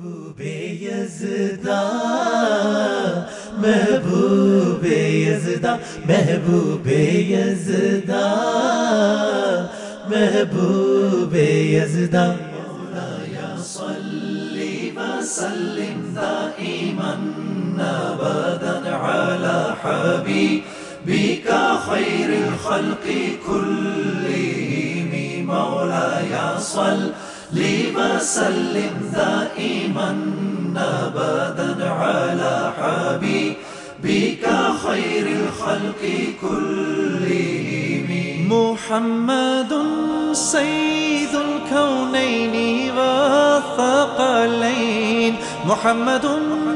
محبوب یزدا محبوب یزدا محبوب یزدا محبوب یزدا مولایا صلی وسلم دائما ابدا على حبيبك خير الخلق كلهم مولاي صل وسلم دائما ابدا على حبيبك خير الخلق كلهم. محمد سيد الكونين والثقلين. محمد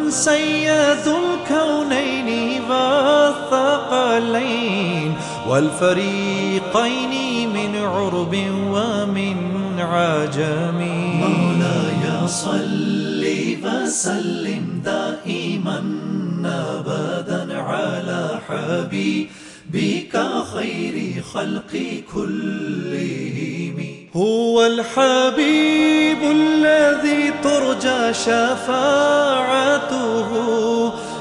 سيد الكونين والثقلين. والفريقين من عرب ومن عجم مولاي صل وسلم دائما ابدا على حبيبك خير خلق كلهم. هو الحبيب الذي ترجى شفاعته.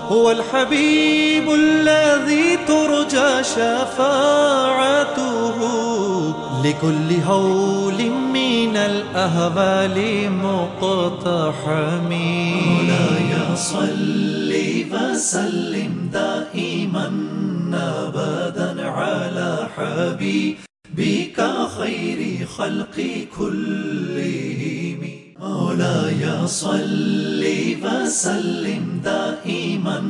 هو الحبيب الذي ترجى شفاعته. لكل هول من الأهوال مقتحم. مولاي صل وسلم دائما أبدا على حبيبك خير خلق كلهم. مولاي صل وسلم دائما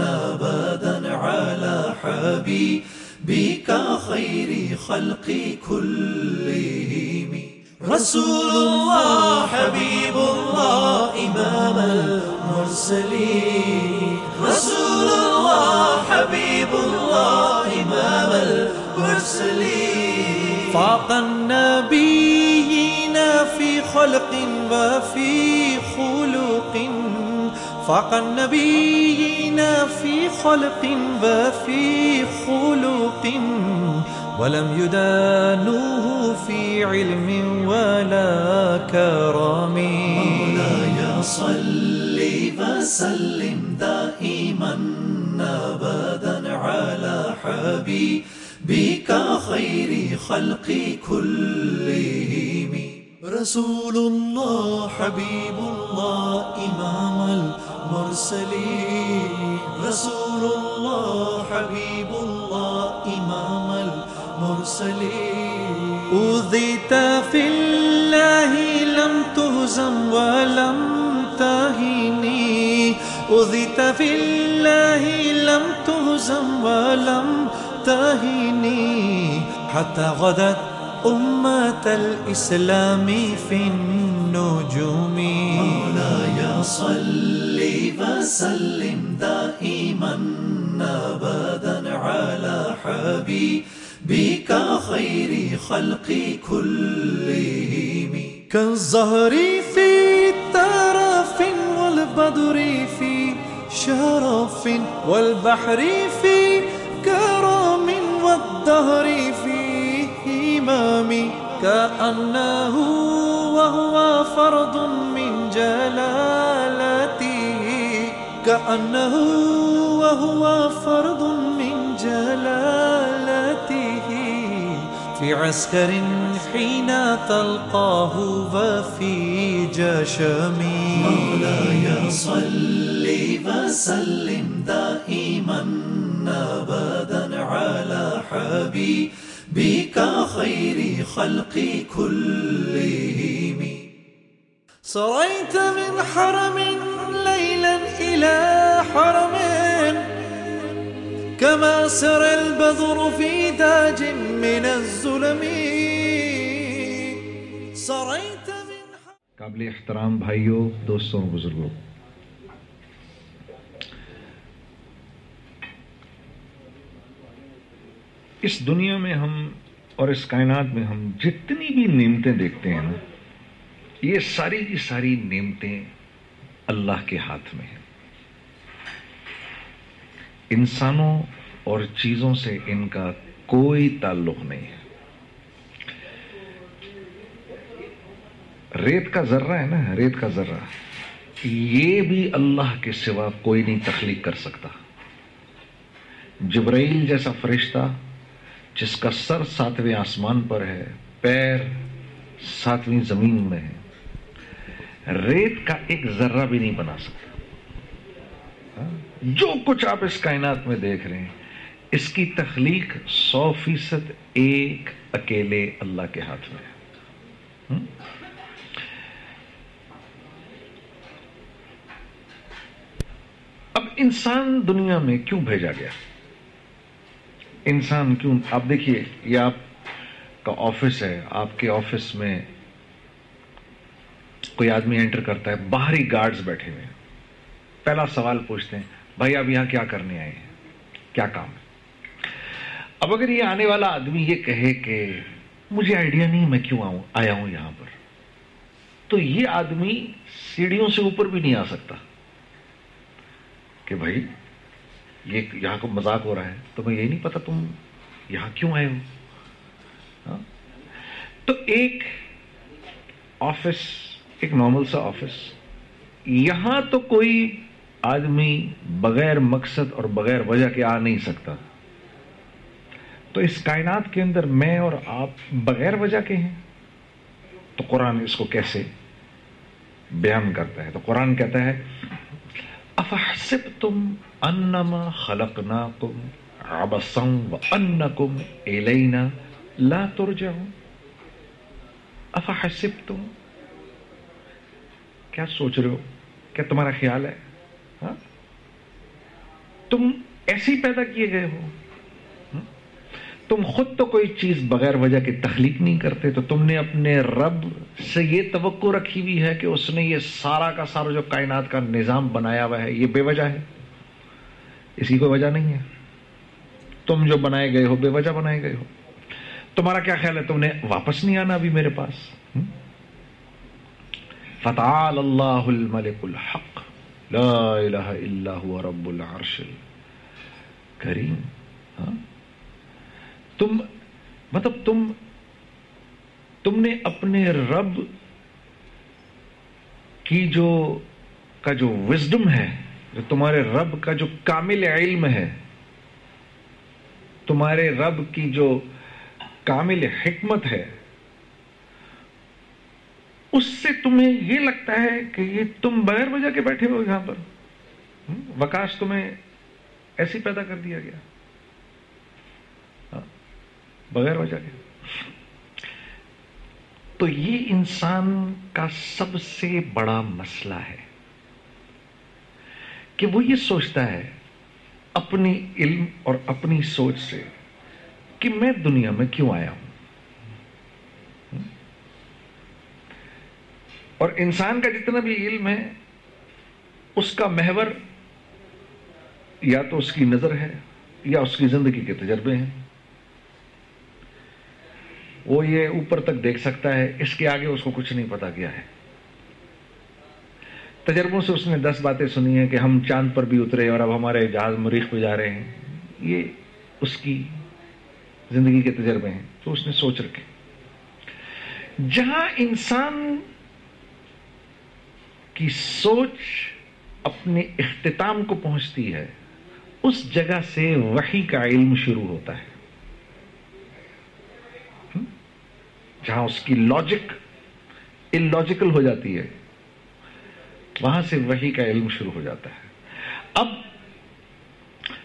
ابدا على حبيبك بك خير خلق كلهم. رسول الله، حبيب الله امام المرسلين. رسول الله، حبيب الله امام المرسلين. فاق النبيين في خلق وفي خلق. فاق النبيين في خلق وفي خلق ولم يدانوه في علم ولا كرم مولاي صل وسلم دائما ابدا على حبيبك خير خلق كلهم. رسول الله، حبيب الله امام إمام المرسلين. رسول الله حبيب الله إمام المرسلين. أوذيت في الله لم تهزم ولم تهني. أوذيت في الله لم تهزم ولم تهني. حتى غدت أمة الإسلام في النجوم. مولاي صل وسلم دائما أبدا على حبيبك خير خلق كلهم كالزهر في ترف والبدر في شرف والبحر في كرم والدهر في إمامي كأنه وهو فرد من جلالته كأنه وهو فرد من جلالته في عسكر حين تلقاه وفي جشم مولاي صل وسلم دائما ابدا على حبيبك خير خلق كلهم سريت من حرم ليلا إلى حرم كما سر البدر في داج من الظلم. سريت من حرم قابل احترام بھائیوں دوستوں بزرگوں، اس دنیا میں ہم اور اس کائنات میں ہم جتنی بھی نعمتیں دیکھتے ہیں نا یہ ساری کی ساری نعمتیں اللہ کے ہاتھ میں ہیں۔ انسانوں اور چیزوں سے ان کا کوئی تعلق نہیں ہے۔ ریت کا ذرہ ہے نا، ریت کا ذرہ۔ یہ بھی اللہ کے سوا کوئی نہیں تخلیق کر سکتا۔ جبرائیل جیسا فرشتہ، جس کا سر ساتویں آسمان پر ہے، پیر ساتویں زمین میں ہے۔ ریت کا ایک ذرہ بھی نہیں بنا سکتا ہاں؟ جو کچھ آپ اس کائنات میں دیکھ رہے ہیں، اس کی تخلیق سو فیصد ایک اکیلے اللہ کے ہاتھ میں ہے۔ ہاں؟ اب انسان دنیا میں کیوں بھیجا گیا؟ انسان کیوں؟ آپ دیکھیے، یہ آپ کا آفس ہے، آپ کے آفس میں کوئی آدمی انٹر کرتا ہے، باہری گارڈز بیٹھے ہوئے پہلا سوال پوچھتے ہیں، بھائی آپ یہاں کیا کرنے آئے ہیں؟ کیا کام ہے؟ اب اگر یہ آنے والا آدمی یہ کہے کہ مجھے آئیڈیا نہیں، میں کیوں آؤں؟ آیا ہوں یہاں پر۔ تو یہ آدمی سیڑھیوں سے اوپر بھی نہیں آ سکتا۔ کہ بھائی، یہ یہاں کو مذاق ہو رہا ہے، تو میں یہ نہیں پتا تم یہاں کیوں آئے ہو؟ ہاں؟ تو ایک آفس ایک نارمل سا آفس۔ یہاں تو کوئی آدمی بغیر مقصد اور بغیر وجہ کے آ نہیں سکتا۔ تو اس کائنات کے اندر میں اور آپ بغیر وجہ کے ہیں؟ تو قرآن اس کو کیسے بیان کرتا ہے؟ تو قرآن کہتا ہے، افحسبتم انما خلقناکم عبسا وانکم الینا لا ترجعون۔ افحسبتم کیا سوچ رہے ہو؟ کیا تمہارا خیال ہے؟ ہاں؟ تم ایسے ہی پیدا کیے گئے ہو۔ ہاں؟ تم خود تو کوئی چیز بغیر وجہ کے تخلیق نہیں کرتے، تو تم نے اپنے رب سے یہ توقع رکھی ہوئی ہے کہ اس نے یہ سارا کا سارا جو کائنات کا نظام بنایا ہوا ہے، یہ بے وجہ ہے۔ اس کی کوئی وجہ نہیں ہے۔ تم جو بنائے گئے ہو، بے وجہ بنائے گئے ہو۔ تمہارا کیا خیال ہے؟ تم نے واپس نہیں آنا ابھی میرے پاس؟ فتح اللہ الملک الحق. لا الہ الا هو رب العرش کریم تم مطلب تم تم نے اپنے رب کی جو کا جو وزڈم ہے، جو تمہارے رب کا جو کامل علم ہے، تمہارے رب کی جو کامل حکمت ہے اس سے تمہیں یہ لگتا ہے کہ یہ تم بغیر وجہ کے بیٹھے ہو یہاں پر۔ وکاش تمہیں ایسی پیدا کر دیا گیا۔ ہاں، بغیر وجہ کے۔ تو یہ انسان کا سب سے بڑا مسئلہ ہے کہ وہ یہ سوچتا ہے اپنی علم اور اپنی سوچ سے کہ میں دنیا میں کیوں آیا ہوں؟ اور انسان کا جتنا بھی علم ہے، اس کا محور یا تو اس کی نظر ہے یا اس کی زندگی کے تجربے ہیں۔ وہ یہ اوپر تک دیکھ سکتا ہے، اس کے آگے اس کو کچھ نہیں پتا کیا ہے۔ تجربوں سے اس نے دس باتیں سنی ہیں کہ ہم چاند پر بھی اترے اور اب ہمارے جہاز مریخ پہ جا رہے ہیں۔ یہ اس کی زندگی کے تجربے ہیں، تو اس نے سوچ رکھے۔ جہاں انسان کی سوچ اپنے اختتام کو پہنچتی ہے، اس جگہ سے وحی کا علم شروع ہوتا ہے۔ جہاں اس کی لاجک ان لاجیکل ہو جاتی ہے، وہاں سے وہی کا علم شروع ہو جاتا ہے۔ اب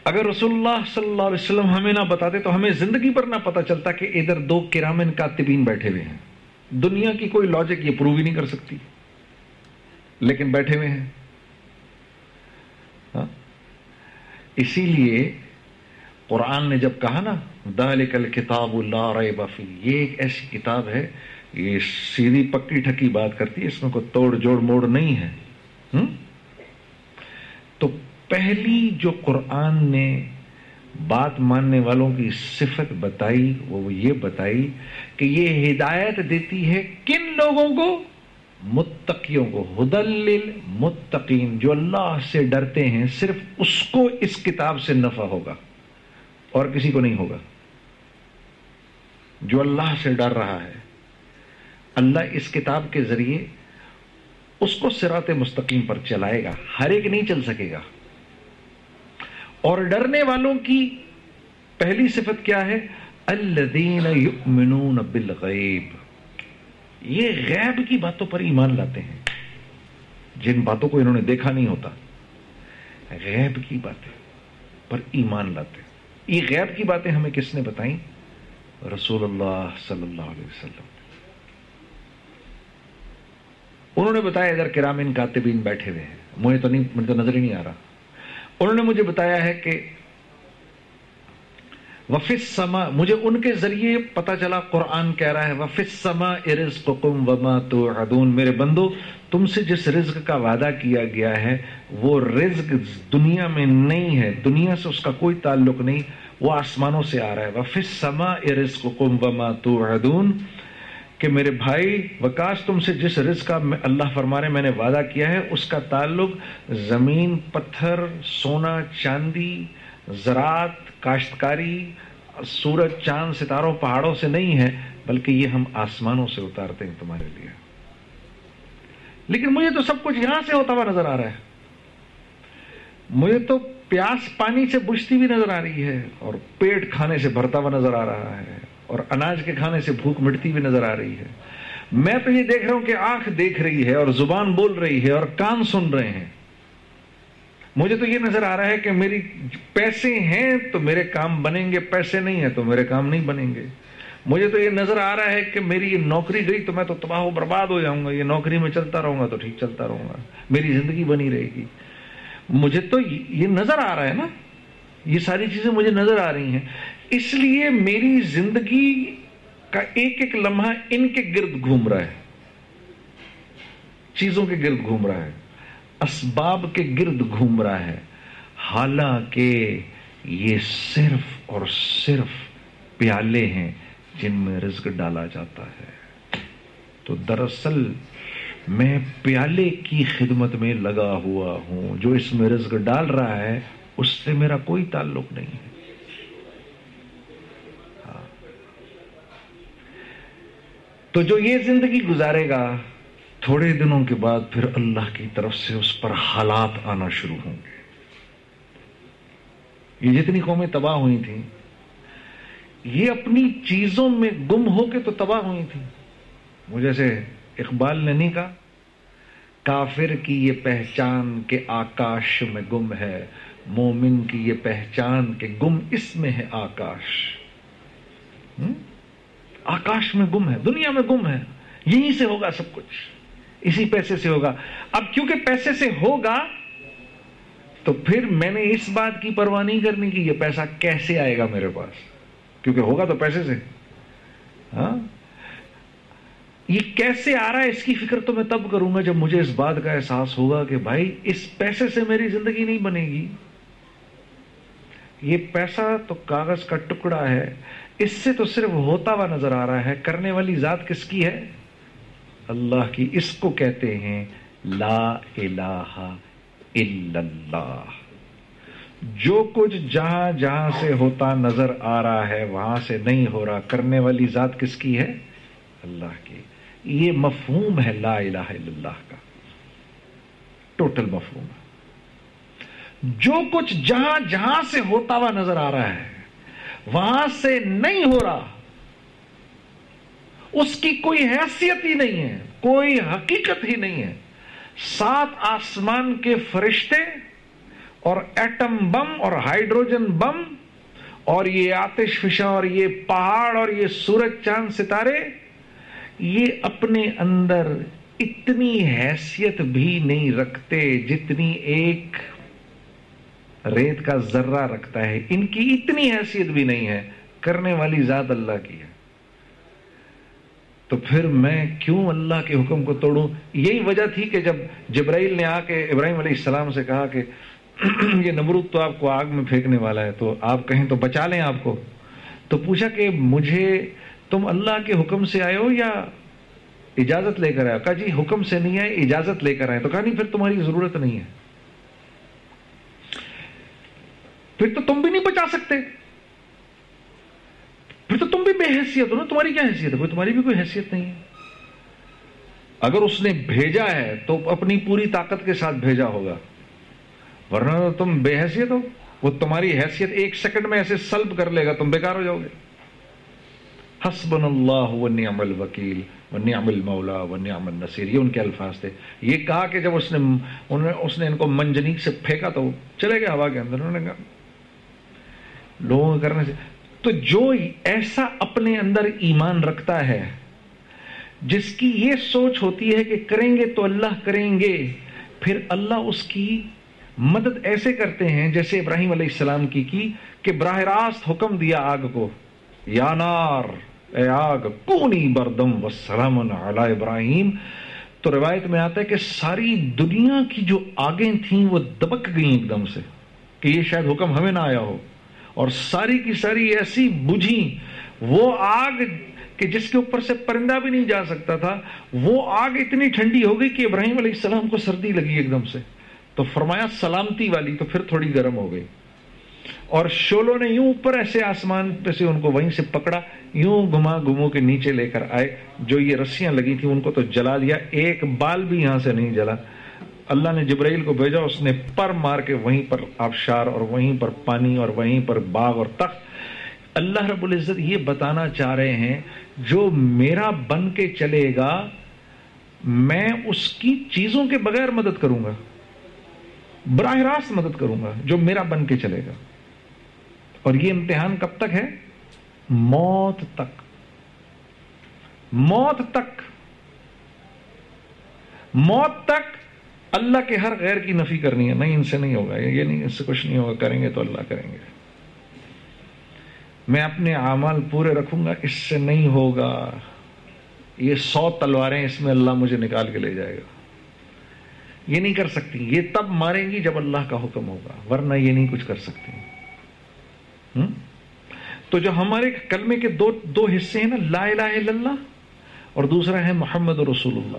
اگر رسول اللہ صلی اللہ علیہ وسلم ہمیں نہ بتاتے تو ہمیں زندگی پر نہ پتا چلتا کہ ادھر دو کرامن کاتبین بیٹھے ہوئے ہیں۔ دنیا کی کوئی لاجک یہ پروو ہی نہیں کر سکتی۔ لیکن بیٹھے ہوئے ہیں۔ ہاں؟ اسی لیے قرآن نے جب کہا نا دالک الکتاب اللہ ریب فی یہ ایک ایسی کتاب ہے، یہ سیدھی پکی ٹھکی بات کرتی ہے، اس میں کوئی توڑ جوڑ موڑ نہیں ہے۔ تو پہلی جو قرآن نے بات ماننے والوں کی صفت بتائی، وہ یہ بتائی کہ یہ ہدایت دیتی ہے کن لوگوں کو؟ متقیوں کو ہدل متقین، جو اللہ سے ڈرتے ہیں، صرف اس کو اس کتاب سے نفع ہوگا اور کسی کو نہیں ہوگا۔ جو اللہ سے ڈر رہا ہے، اللہ اس کتاب کے ذریعے اس کو سرات مستقیم پر چلائے گا۔ ہر ایک نہیں چل سکے گا۔ اور ڈرنے والوں کی پہلی صفت کیا ہے؟ الذین یؤمنون بالغیب۔ یہ غیب کی باتوں پر ایمان لاتے ہیں۔ جن باتوں کو انہوں نے دیکھا نہیں ہوتا، غیب کی باتیں پر ایمان لاتے یہ غیب کی باتیں ہمیں کس نے بتائیں؟ رسول اللہ صلی اللہ علیہ وسلم۔ انہوں نے بتایا ادھر کرامین کاتبین بیٹھے ہوئے ہیں۔ مجھے تو نہیں، مجھے تو نظر ہی نہیں آ رہا۔ انہوں نے مجھے بتایا ہے کہ وفس سما مجھے ان کے ذریعے پتا چلا، قرآن کہہ رہا ہے وفس سما ارزقکم وما توعدون۔ میرے بندو، تم سے جس رزق کا وعدہ کیا گیا ہے، وہ رزق دنیا میں نہیں ہے، دنیا سے اس کا کوئی تعلق نہیں، وہ آسمانوں سے آ رہا ہے۔ وفس سما ارزقکم وما توعدون۔ کہ میرے بھائی، وکاس تم سے جس رزق کا اللہ فرما رہے میں نے وعدہ کیا ہے، اس کا تعلق زمین، پتھر، سونا، چاندی، زراعت کاشتکاری سورج، چاند، ستاروں، پہاڑوں سے نہیں ہے، بلکہ یہ ہم آسمانوں سے اتارتے ہیں تمہارے لیے۔ لیکن مجھے تو سب کچھ یہاں سے ہوتا ہوا نظر آ رہا ہے۔ مجھے تو پیاس پانی سے بجھتی بھی نظر آ رہی ہے اور پیٹ کھانے سے بھرتا ہوا نظر آ رہا ہے اور اناج کے کھانے سے بھوک مٹتی بھی نظر آ رہی ہے۔ میں تو یہ دیکھ رہا ہوں کہ آنکھ دیکھ رہی ہے اور زبان بول رہی ہے اور کان سن رہے ہیں۔ مجھے تو یہ نظر آ رہا ہے کہ میری پیسے ہیں تو میرے کام بنیں گے، پیسے نہیں ہیں تو میرے کام نہیں بنیں گے۔ مجھے تو یہ نظر آ رہا ہے کہ میری یہ نوکری گئی تو میں تو تباہ و برباد ہو جاؤں گا، یہ نوکری میں چلتا رہوں گا تو ٹھیک چلتا رہوں گا، میری زندگی بنی رہے گی۔ مجھے تو یہ نظر آ رہا ہے نا، یہ ساری چیزیں مجھے نظر آ رہی ہیں۔ اس لیے میری زندگی کا ایک ایک لمحہ ان کے گرد گھوم رہا ہے، چیزوں کے گرد گھوم رہا ہے۔ اسباب کے گرد گھوم رہا ہے۔ حالانکہ یہ صرف اور صرف پیالے ہیں جن میں رزق ڈالا جاتا ہے۔ تو دراصل میں پیالے کی خدمت میں لگا ہوا ہوں۔ جو اس میں رزق ڈال رہا ہے، اس سے میرا کوئی تعلق نہیں ہے۔ ہاں۔ تو جو یہ زندگی گزارے گا تھوڑے دنوں کے بعد پھر اللہ کی طرف سے اس پر حالات آنا شروع ہوں گے۔ یہ جتنی قومیں تباہ ہوئی تھیں، یہ اپنی چیزوں میں گم ہو کے تو تباہ ہوئی تھیں۔ مجھے سے اقبال نے نہیں کہا، کافر کی یہ پہچان کے آکاش میں گم ہے، مومن کی یہ پہچان کے گم اس میں ہے آکاش۔ آکاش میں گم ہے، دنیا میں گم ہے، یہیں سے ہوگا سب کچھ۔ اسی پیسے سے ہوگا۔ اب کیونکہ پیسے سے ہوگا، تو پھر میں نے اس بات کی پرواہ نہیں کرنی کہ یہ پیسہ کیسے آئے گا میرے پاس۔ کیونکہ ہوگا تو پیسے سے۔ ہاں؟ یہ کیسے آ رہا ہے اس کی فکر تو میں تب کروں گا جب مجھے اس بات کا احساس ہوگا کہ بھائی، اس پیسے سے میری زندگی نہیں بنے گی۔ یہ پیسہ تو کاغذ کا ٹکڑا ہے۔ اس سے تو صرف ہوتا ہوا نظر آ رہا ہے۔ کرنے والی ذات کس کی ہے؟ اللہ کی اس کو کہتے ہیں، لا الہ الا اللہ۔ جو کچھ جہاں جہاں سے ہوتا نظر آ رہا ہے، وہاں سے نہیں ہو رہا۔ کرنے والی ذات کس کی ہے؟ اللہ کی۔ یہ مفہوم ہے لا الہ الا اللہ کا۔ ٹوٹل مفہوم۔ جو کچھ جہاں جہاں سے ہوتا ہوا نظر آ رہا ہے، وہاں سے نہیں ہو رہا۔ اس کی کوئی حیثیت ہی نہیں ہے، کوئی حقیقت ہی نہیں ہے۔ سات آسمان کے فرشتے اور ایٹم بم اور ہائیڈروجن بم اور یہ آتش فشاں اور یہ پہاڑ اور یہ سورج چاند ستارے، یہ اپنے اندر اتنی حیثیت بھی نہیں رکھتے جتنی ایک ریت کا ذرہ رکھتا ہے۔ ان کی اتنی حیثیت بھی نہیں ہے۔ کرنے والی ذات اللہ کی ہے۔ تو پھر میں کیوں اللہ کے حکم کو توڑوں؟ یہی وجہ تھی کہ جب جبرائیل نے آ کے ابراہیم علیہ السلام سے کہا کہ یہ نمرود تو آپ کو آگ میں پھینکنے والا ہے، تو آپ کہیں تو بچا لیں آپ کو؟ تو پوچھا کہ مجھے تم اللہ کے حکم سے آئے ہو یا اجازت لے کر آئے کہا جی حکم سے نہیں آئے، اجازت لے کر آئے تو کہا نہیں، پھر تمہاری ضرورت نہیں ہے۔ پھر تو تم بھی نہیں بچا سکتے۔ پھر تو تم بھی بے حیثیت ہو نا، تمہاری کیا حیثیت ہے؟ کوئی تمہاری بھی کوئی حیثیت نہیں ہے۔ اگر اس نے بھیجا ہے تو اپنی پوری طاقت کے ساتھ بھیجا ہوگا۔ ورنہ تم بے حیثیت ہو۔ وہ تمہاری حیثیت ایک سیکنڈ میں ایسے سلب کر لے گا، تم بیکار ہو جاؤ گے۔ حسبن اللہ و نعم الوکیل و نعم المولا و نعم النصیر۔ یہ ان کے الفاظ تھے۔ یہ کہا کہ جب اس نے اس نے ان کو منجنیک سے پھینکا تو چلے گئے ہوا کے اندر، انہوں نے کہا۔ لوگوں کرنے سے تو جو ایسا اپنے اندر ایمان رکھتا ہے، جس کی یہ سوچ ہوتی ہے کہ کریں گے تو اللہ کریں گے، پھر اللہ اس کی مدد ایسے کرتے ہیں جیسے ابراہیم علیہ السلام کی کی کہ براہ راست حکم دیا آگ کو، یا نار، اے آگ، کونی بردم و سلام علی ابراہیم۔ تو روایت میں آتا ہے کہ ساری دنیا کی جو آگیں تھیں وہ دبک گئیں ایک دم سے، کہ یہ شاید حکم ہمیں نہ آیا ہو۔ اور ساری کی ساری ایسی بجھی وہ آگ کہ جس کے اوپر سے پرندہ بھی نہیں جا سکتا تھا، وہ آگ اتنی ٹھنڈی ہو گئی کہ ابراہیم علیہ السلام کو سردی لگی ایک دم سے۔ تو فرمایا، سلامتی والی، تو پھر تھوڑی گرم ہو گئی۔ اور شولوں نے یوں اوپر ایسے آسمان پہ سے ان کو وہیں سے پکڑا، یوں گما گمو کے نیچے لے کر آئے۔ جو یہ رسیاں لگی تھی ان کو تو جلا دیا۔ ایک بال بھی یہاں سے نہیں جلا۔ اللہ نے جبرائیل کو بھیجا، اس نے پر مار کے وہیں پر آبشار اور وہیں پر پانی اور وہیں پر باغ اور تخت۔ اللہ رب العزت یہ بتانا چاہ رہے ہیں، جو میرا بن کے چلے گا، میں اس کی چیزوں کے بغیر مدد کروں گا۔ براہ راست مدد کروں گا، جو میرا بن کے چلے گا۔ اور یہ امتحان کب تک ہے؟ موت تک۔ موت تک۔ موت تک اللہ کے ہر غیر کی نفی کرنی ہے، نہیں، ان سے نہیں ہوگا، یہ نہیں، اس سے کچھ نہیں ہوگا، کریں گے تو اللہ کریں گے۔ میں اپنے اعمال پورے رکھوں گا، اس سے نہیں ہوگا۔ یہ سو تلواریں اس میں اللہ مجھے نکال کے لے جائے گا۔ یہ نہیں کر سکتی، یہ تب ماریں گی جب اللہ کا حکم ہوگا، ورنہ یہ نہیں کچھ کر سکتی۔ تو جو ہمارے کلمے کے دو دو حصے ہیں نا، لا الہ الا اللہ، اور دوسرا ہے محمد رسول اللہ،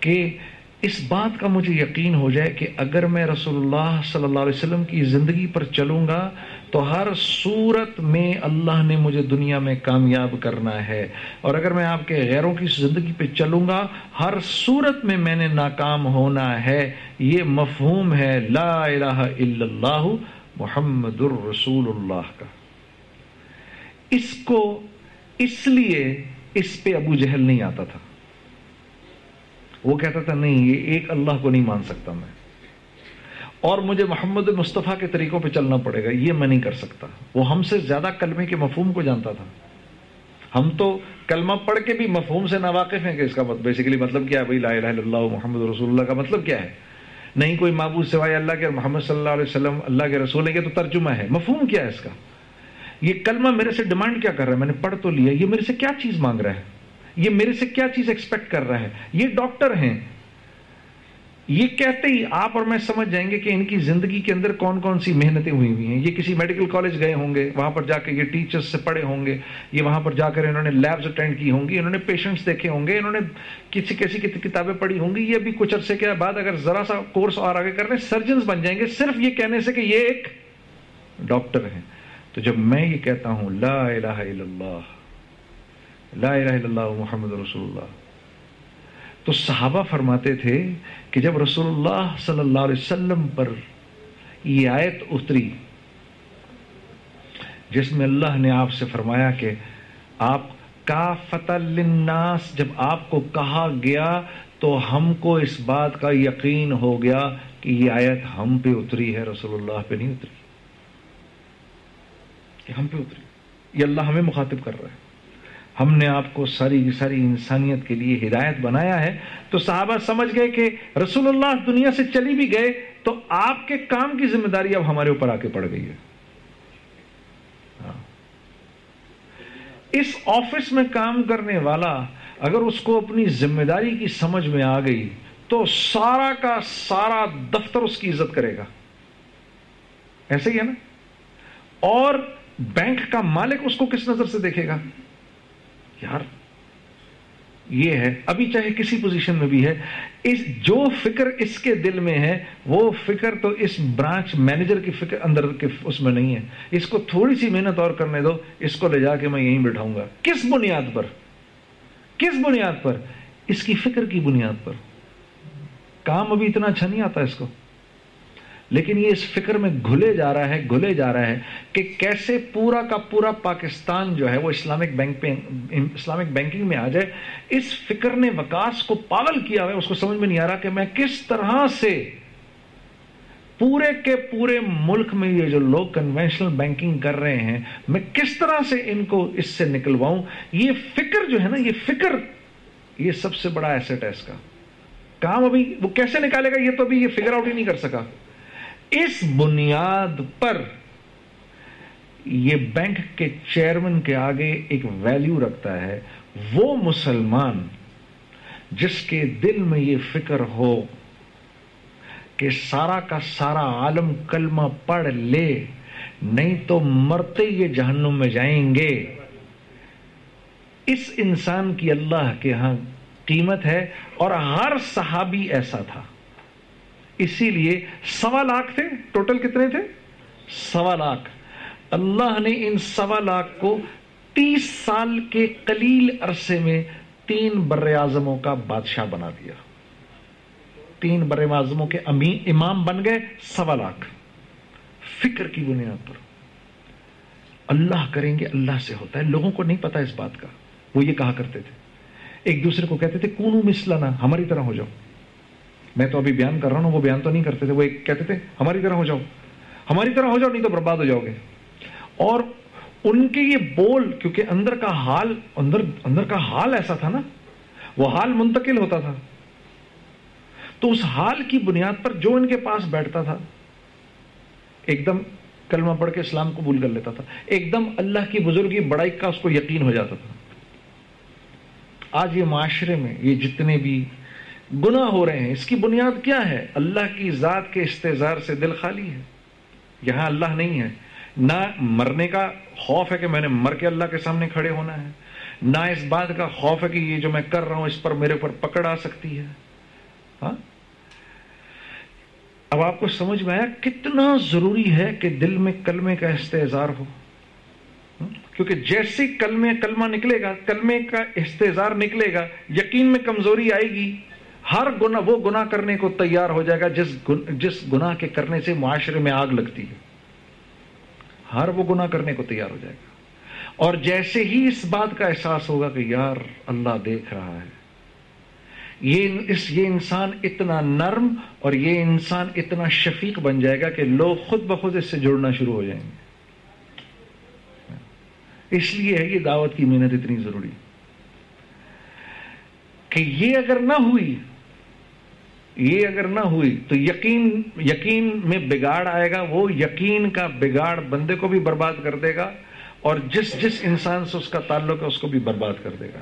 کہ اس بات کا مجھے یقین ہو جائے کہ اگر میں رسول اللہ صلی اللہ علیہ وسلم کی زندگی پر چلوں گا تو ہر صورت میں اللہ نے مجھے دنیا میں کامیاب کرنا ہے۔ اور اگر میں آپ کے غیروں کی زندگی پہ چلوں گا، ہر صورت میں میں نے ناکام ہونا ہے۔ یہ مفہوم ہے لا الہ الا اللہ، محمد الرسول اللہ کا۔ اس کو اس لیے اس پہ ابو جہل نہیں آتا تھا۔ وہ کہتا تھا، نہیں، یہ ایک اللہ کو نہیں مان سکتا میں. اور مجھے محمد مصطفیٰ کے طریقوں پہ چلنا پڑے گا، یہ میں نہیں کر سکتا۔ وہ ہم سے زیادہ کلمے کے مفہوم کو جانتا تھا۔ ہم تو کلمہ پڑھ کے بھی مفہوم سے ناواقف ہیں کہ اس کا مطلب, بیسیکلی مطلب کیا ہے، بھائی لا الہ الا اللہ محمد رسول اللہ کا مطلب کیا ہے؟ نہیں، کوئی معبود سوائے اللہ کے اور محمد صلی اللہ علیہ وسلم اللہ کے رسول کے تو ترجمہ ہے۔ مفہوم کیا ہے اس کا؟ یہ کلمہ میرے سے ڈیمانڈ کیا کر رہا ہے؟ میں نے پڑھ تو لیا، یہ میرے سے کیا چیز مانگ رہا ہے؟ یہ میرے سے کیا چیز ایکسپیکٹ کر رہا ہے؟ یہ ڈاکٹر ہیں۔ یہ کہتے ہی آپ اور میں سمجھ جائیں گے کہ ان کی زندگی کے اندر کون کون سی محنتیں ہوئی ہوئی ہیں۔ یہ کسی میڈیکل کالج گئے ہوں گے، وہاں پر جا کے یہ ٹیچرز سے پڑھے ہوں گے، یہ وہاں پر جا کر انہوں نے لیبز اٹینڈ کی ہوں گی، انہوں نے پیشنٹس دیکھے ہوں گے، انہوں نے کسی کسی کی کتابیں پڑھی ہوں گی۔ یہ بھی کچھ عرصے کے بعد اگر ذرا سا کورس اور آگے کر رہے ہیں سرجنس بن جائیں گے صرف یہ کہنے سے کہ یہ ایک ڈاکٹر ہیں۔ تو جب میں یہ کہتا ہوں، لا الہ الا اللہ لا الہ الا اللہ محمد رسول اللہ۔ تو صحابہ فرماتے تھے کہ جب رسول اللہ صلی اللہ علیہ وسلم پر یہ آیت اتری، جس میں اللہ نے آپ سے فرمایا کہ آپ کا فتح للناس، جب آپ کو کہا گیا تو ہم کو اس بات کا یقین ہو گیا کہ یہ آیت ہم پہ اتری ہے، رسول اللہ پہ نہیں اتری۔ کہ ہم پہ اتری۔ یہ اللہ ہمیں مخاطب کر رہا ہے۔ ہم نے آپ کو ساری ساری انسانیت کے لیے ہدایت بنایا ہے۔ تو صحابہ سمجھ گئے کہ رسول اللہ دنیا سے چلی بھی گئے، تو آپ کے کام کی ذمہ داری اب ہمارے اوپر آ کے پڑ گئی ہے۔ اس آفس میں کام کرنے والا اگر اس کو اپنی ذمہ داری کی سمجھ میں آ گئی، تو سارا کا سارا دفتر اس کی عزت کرے گا۔ ایسے ہی ہے نا؟ اور بینک کا مالک اس کو کس نظر سے دیکھے گا؟ یار، یہ ہے، ابھی چاہے کسی پوزیشن میں بھی ہے، اس جو فکر اس کے دل میں ہے، وہ فکر تو اس برانچ مینیجر کی فکر اندر کے اس میں نہیں ہے۔ اس کو تھوڑی سی محنت اور کرنے دو، اس کو لے جا کے میں یہیں بٹھاؤں گا۔ کس بنیاد پر؟ کس بنیاد پر؟ اس کی فکر کی بنیاد پر۔ کام ابھی اتنا اچھا نہیں آتا اس کو۔ لیکن یہ اس فکر میں گھلے جا رہا ہے، گھلے جا رہا ہے کہ کیسے پورا کا پورا پاکستان جو ہے وہ اسلامک بینک پہ، اسلامک بینکنگ میں آ جائے۔ اس فکر نے وکاس کو پاگل کیا ہوا اس کو سمجھ میں نہیں آ رہا کہ میں کس طرح سے پورے کے پورے ملک میں یہ جو لوگ کنونشنل بینکنگ کر رہے ہیں، میں کس طرح سے ان کو اس سے نکلواؤں؟ یہ فکر جو ہے نا، یہ فکر، یہ سب سے بڑا ایسٹ ہے اس کا۔ کام ابھی وہ کیسے نکالے گا، یہ تو ابھی یہ فگر آؤٹ ہی نہیں کر سکا۔ اس بنیاد پر یہ بینک کے چیئرمین کے آگے ایک ویلیو رکھتا ہے، وہ مسلمان جس کے دل میں یہ فکر ہو کہ سارا کا سارا عالم کلمہ پڑھ لے، نہیں تو مرتے یہ جہنم میں جائیں گے۔ اس انسان کی اللہ کے ہاں قیمت ہے اور ہر صحابی ایسا تھا۔ اسی لیے سوا لاکھ تھے، ٹوٹل کتنے تھے؟ سوا لاکھ۔ اللہ نے ان سوا لاکھ کو تیس سال کے قلیل عرصے میں تین بر اعظموں کا بادشاہ بنا دیا۔ تین بر اعظموں کے امام بن گئے، سوا لاکھ۔ فکر کی بنیاد پر۔ اللہ کریں گے، اللہ سے ہوتا ہے۔ لوگوں کو نہیں پتا اس بات کا۔ وہ یہ کہا کرتے تھے۔ ایک دوسرے کو کہتے تھے، کونو مسلنا ہماری طرح ہو جاؤ۔ میں تو ابھی بیان کر رہا ہوں وہ بیان تو نہیں کرتے تھے، وہ ایک کہتے تھے، ہماری طرح ہو جاؤ، ہماری طرح ہو جاؤ، نہیں تو برباد ہو جاؤ گے۔ اور ان کے یہ بول، کیونکہ اندر کا حال، اندر اندر کا حال ایسا تھا نا، وہ حال منتقل ہوتا تھا۔ تو اس حال کی بنیاد پر جو ان کے پاس بیٹھتا تھا، ایک دم کلمہ پڑھ کے اسلام قبول کر لیتا تھا۔ ایک دم اللہ کی بزرگی، بڑائی کا اس کو یقین ہو جاتا تھا۔ آج یہ معاشرے میں، یہ جتنے بھی گناہ ہو رہے ہیں۔ اس کی بنیاد کیا ہے؟ اللہ کی ذات کے استظار سے دل خالی ہے۔ یہاں اللہ نہیں ہے۔ نہ مرنے کا خوف ہے کہ میں نے مر کے اللہ کے سامنے کھڑے ہونا ہے۔ نہ اس بات کا خوف ہے کہ یہ جو میں کر رہا ہوں اس پر میرے پر پکڑ آ سکتی ہے۔ ہاں؟ اب آپ کو سمجھ میں آیا کتنا ضروری ہے کہ دل میں کلمے کا استحظار ہو۔ ہاں؟ کیونکہ جیسے کلمے کلمہ نکلے گا، کلمے کا استحظار نکلے گا، یقین میں کمزوری آئے گی۔ ہر گنا وہ گنا کرنے کو تیار ہو جائے گا جس جس گناہ کے کرنے سے معاشرے میں آگ لگتی ہے۔ ہر وہ گنا کرنے کو تیار ہو جائے گا۔ اور جیسے ہی اس بات کا احساس ہوگا کہ یار اللہ دیکھ رہا ہے۔ یہ اس یہ انسان اتنا نرم اور یہ انسان اتنا شفیق بن جائے گا کہ لوگ خود بخود اس سے جڑنا شروع ہو جائیں گے۔ اس لیے ہے یہ دعوت کی محنت اتنی ضروری۔ کہ یہ اگر نہ ہوئی یہ اگر نہ ہوئی تو یقین یقین میں بگاڑ آئے گا، وہ یقین کا بگاڑ بندے کو بھی برباد کر دے گا اور جس جس انسان سے اس کا تعلق ہے اس کو بھی برباد کر دے گا۔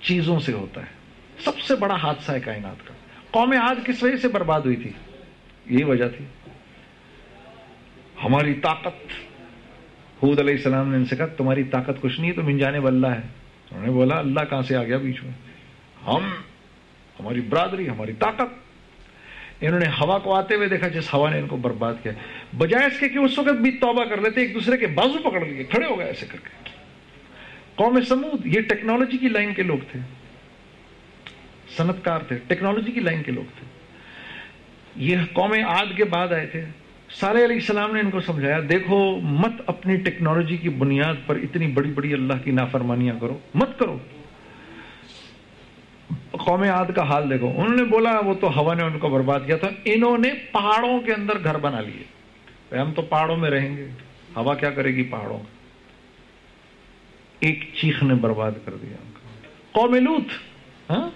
چیزوں سے ہوتا ہے۔ سب سے بڑا حادثہ ہے کائنات کا۔ قوم آج کس وجہ سے برباد ہوئی تھی؟ یہی وجہ تھی۔ ہماری طاقت، حود علیہ السلام نے ان سے کہا، تمہاری طاقت کچھ نہیں ہے تو جانے واللہ ہے انہوں نے بولا، اللہ کہاں سے آ گیا بیچ میں؟ ہم ہماری برادری، ہماری طاقت۔ انہوں نے ہوا کو آتے ہوئے دیکھا، جس ہوا نے ان کو برباد کیا۔ بجائے اس کے کہ اس وقت بھی توبہ کر لیتے، ایک دوسرے کے بازو پکڑ لیے، کھڑے ہو گئے ایسے کر کے۔ قوم سمود، یہ ٹیکنالوجی کی لائن کے لوگ تھے۔ صنعت کار تھے، ٹیکنالوجی کی لائن کے لوگ تھے۔ یہ قوم آد کے بعد آئے تھے۔ سارے علیہ السلام نے ان کو سمجھایا، دیکھو، مت اپنی ٹیکنالوجی کی بنیاد پر اتنی بڑی بڑی اللہ کی نافرمانیاں کرو، مت کرو۔ قوم عاد کا حال دیکھو۔ انہوں نے بولا وہ تو ہوا نے ان کو برباد کیا تھا۔ انہوں نے پہاڑوں کے اندر گھر بنا لیے۔ ہم تو پہاڑوں میں رہیں گے۔ ہوا کیا کرے گی؟ پہاڑوں کا ایک چیخ نے برباد کر دیا۔ قوم لوت ہاں؟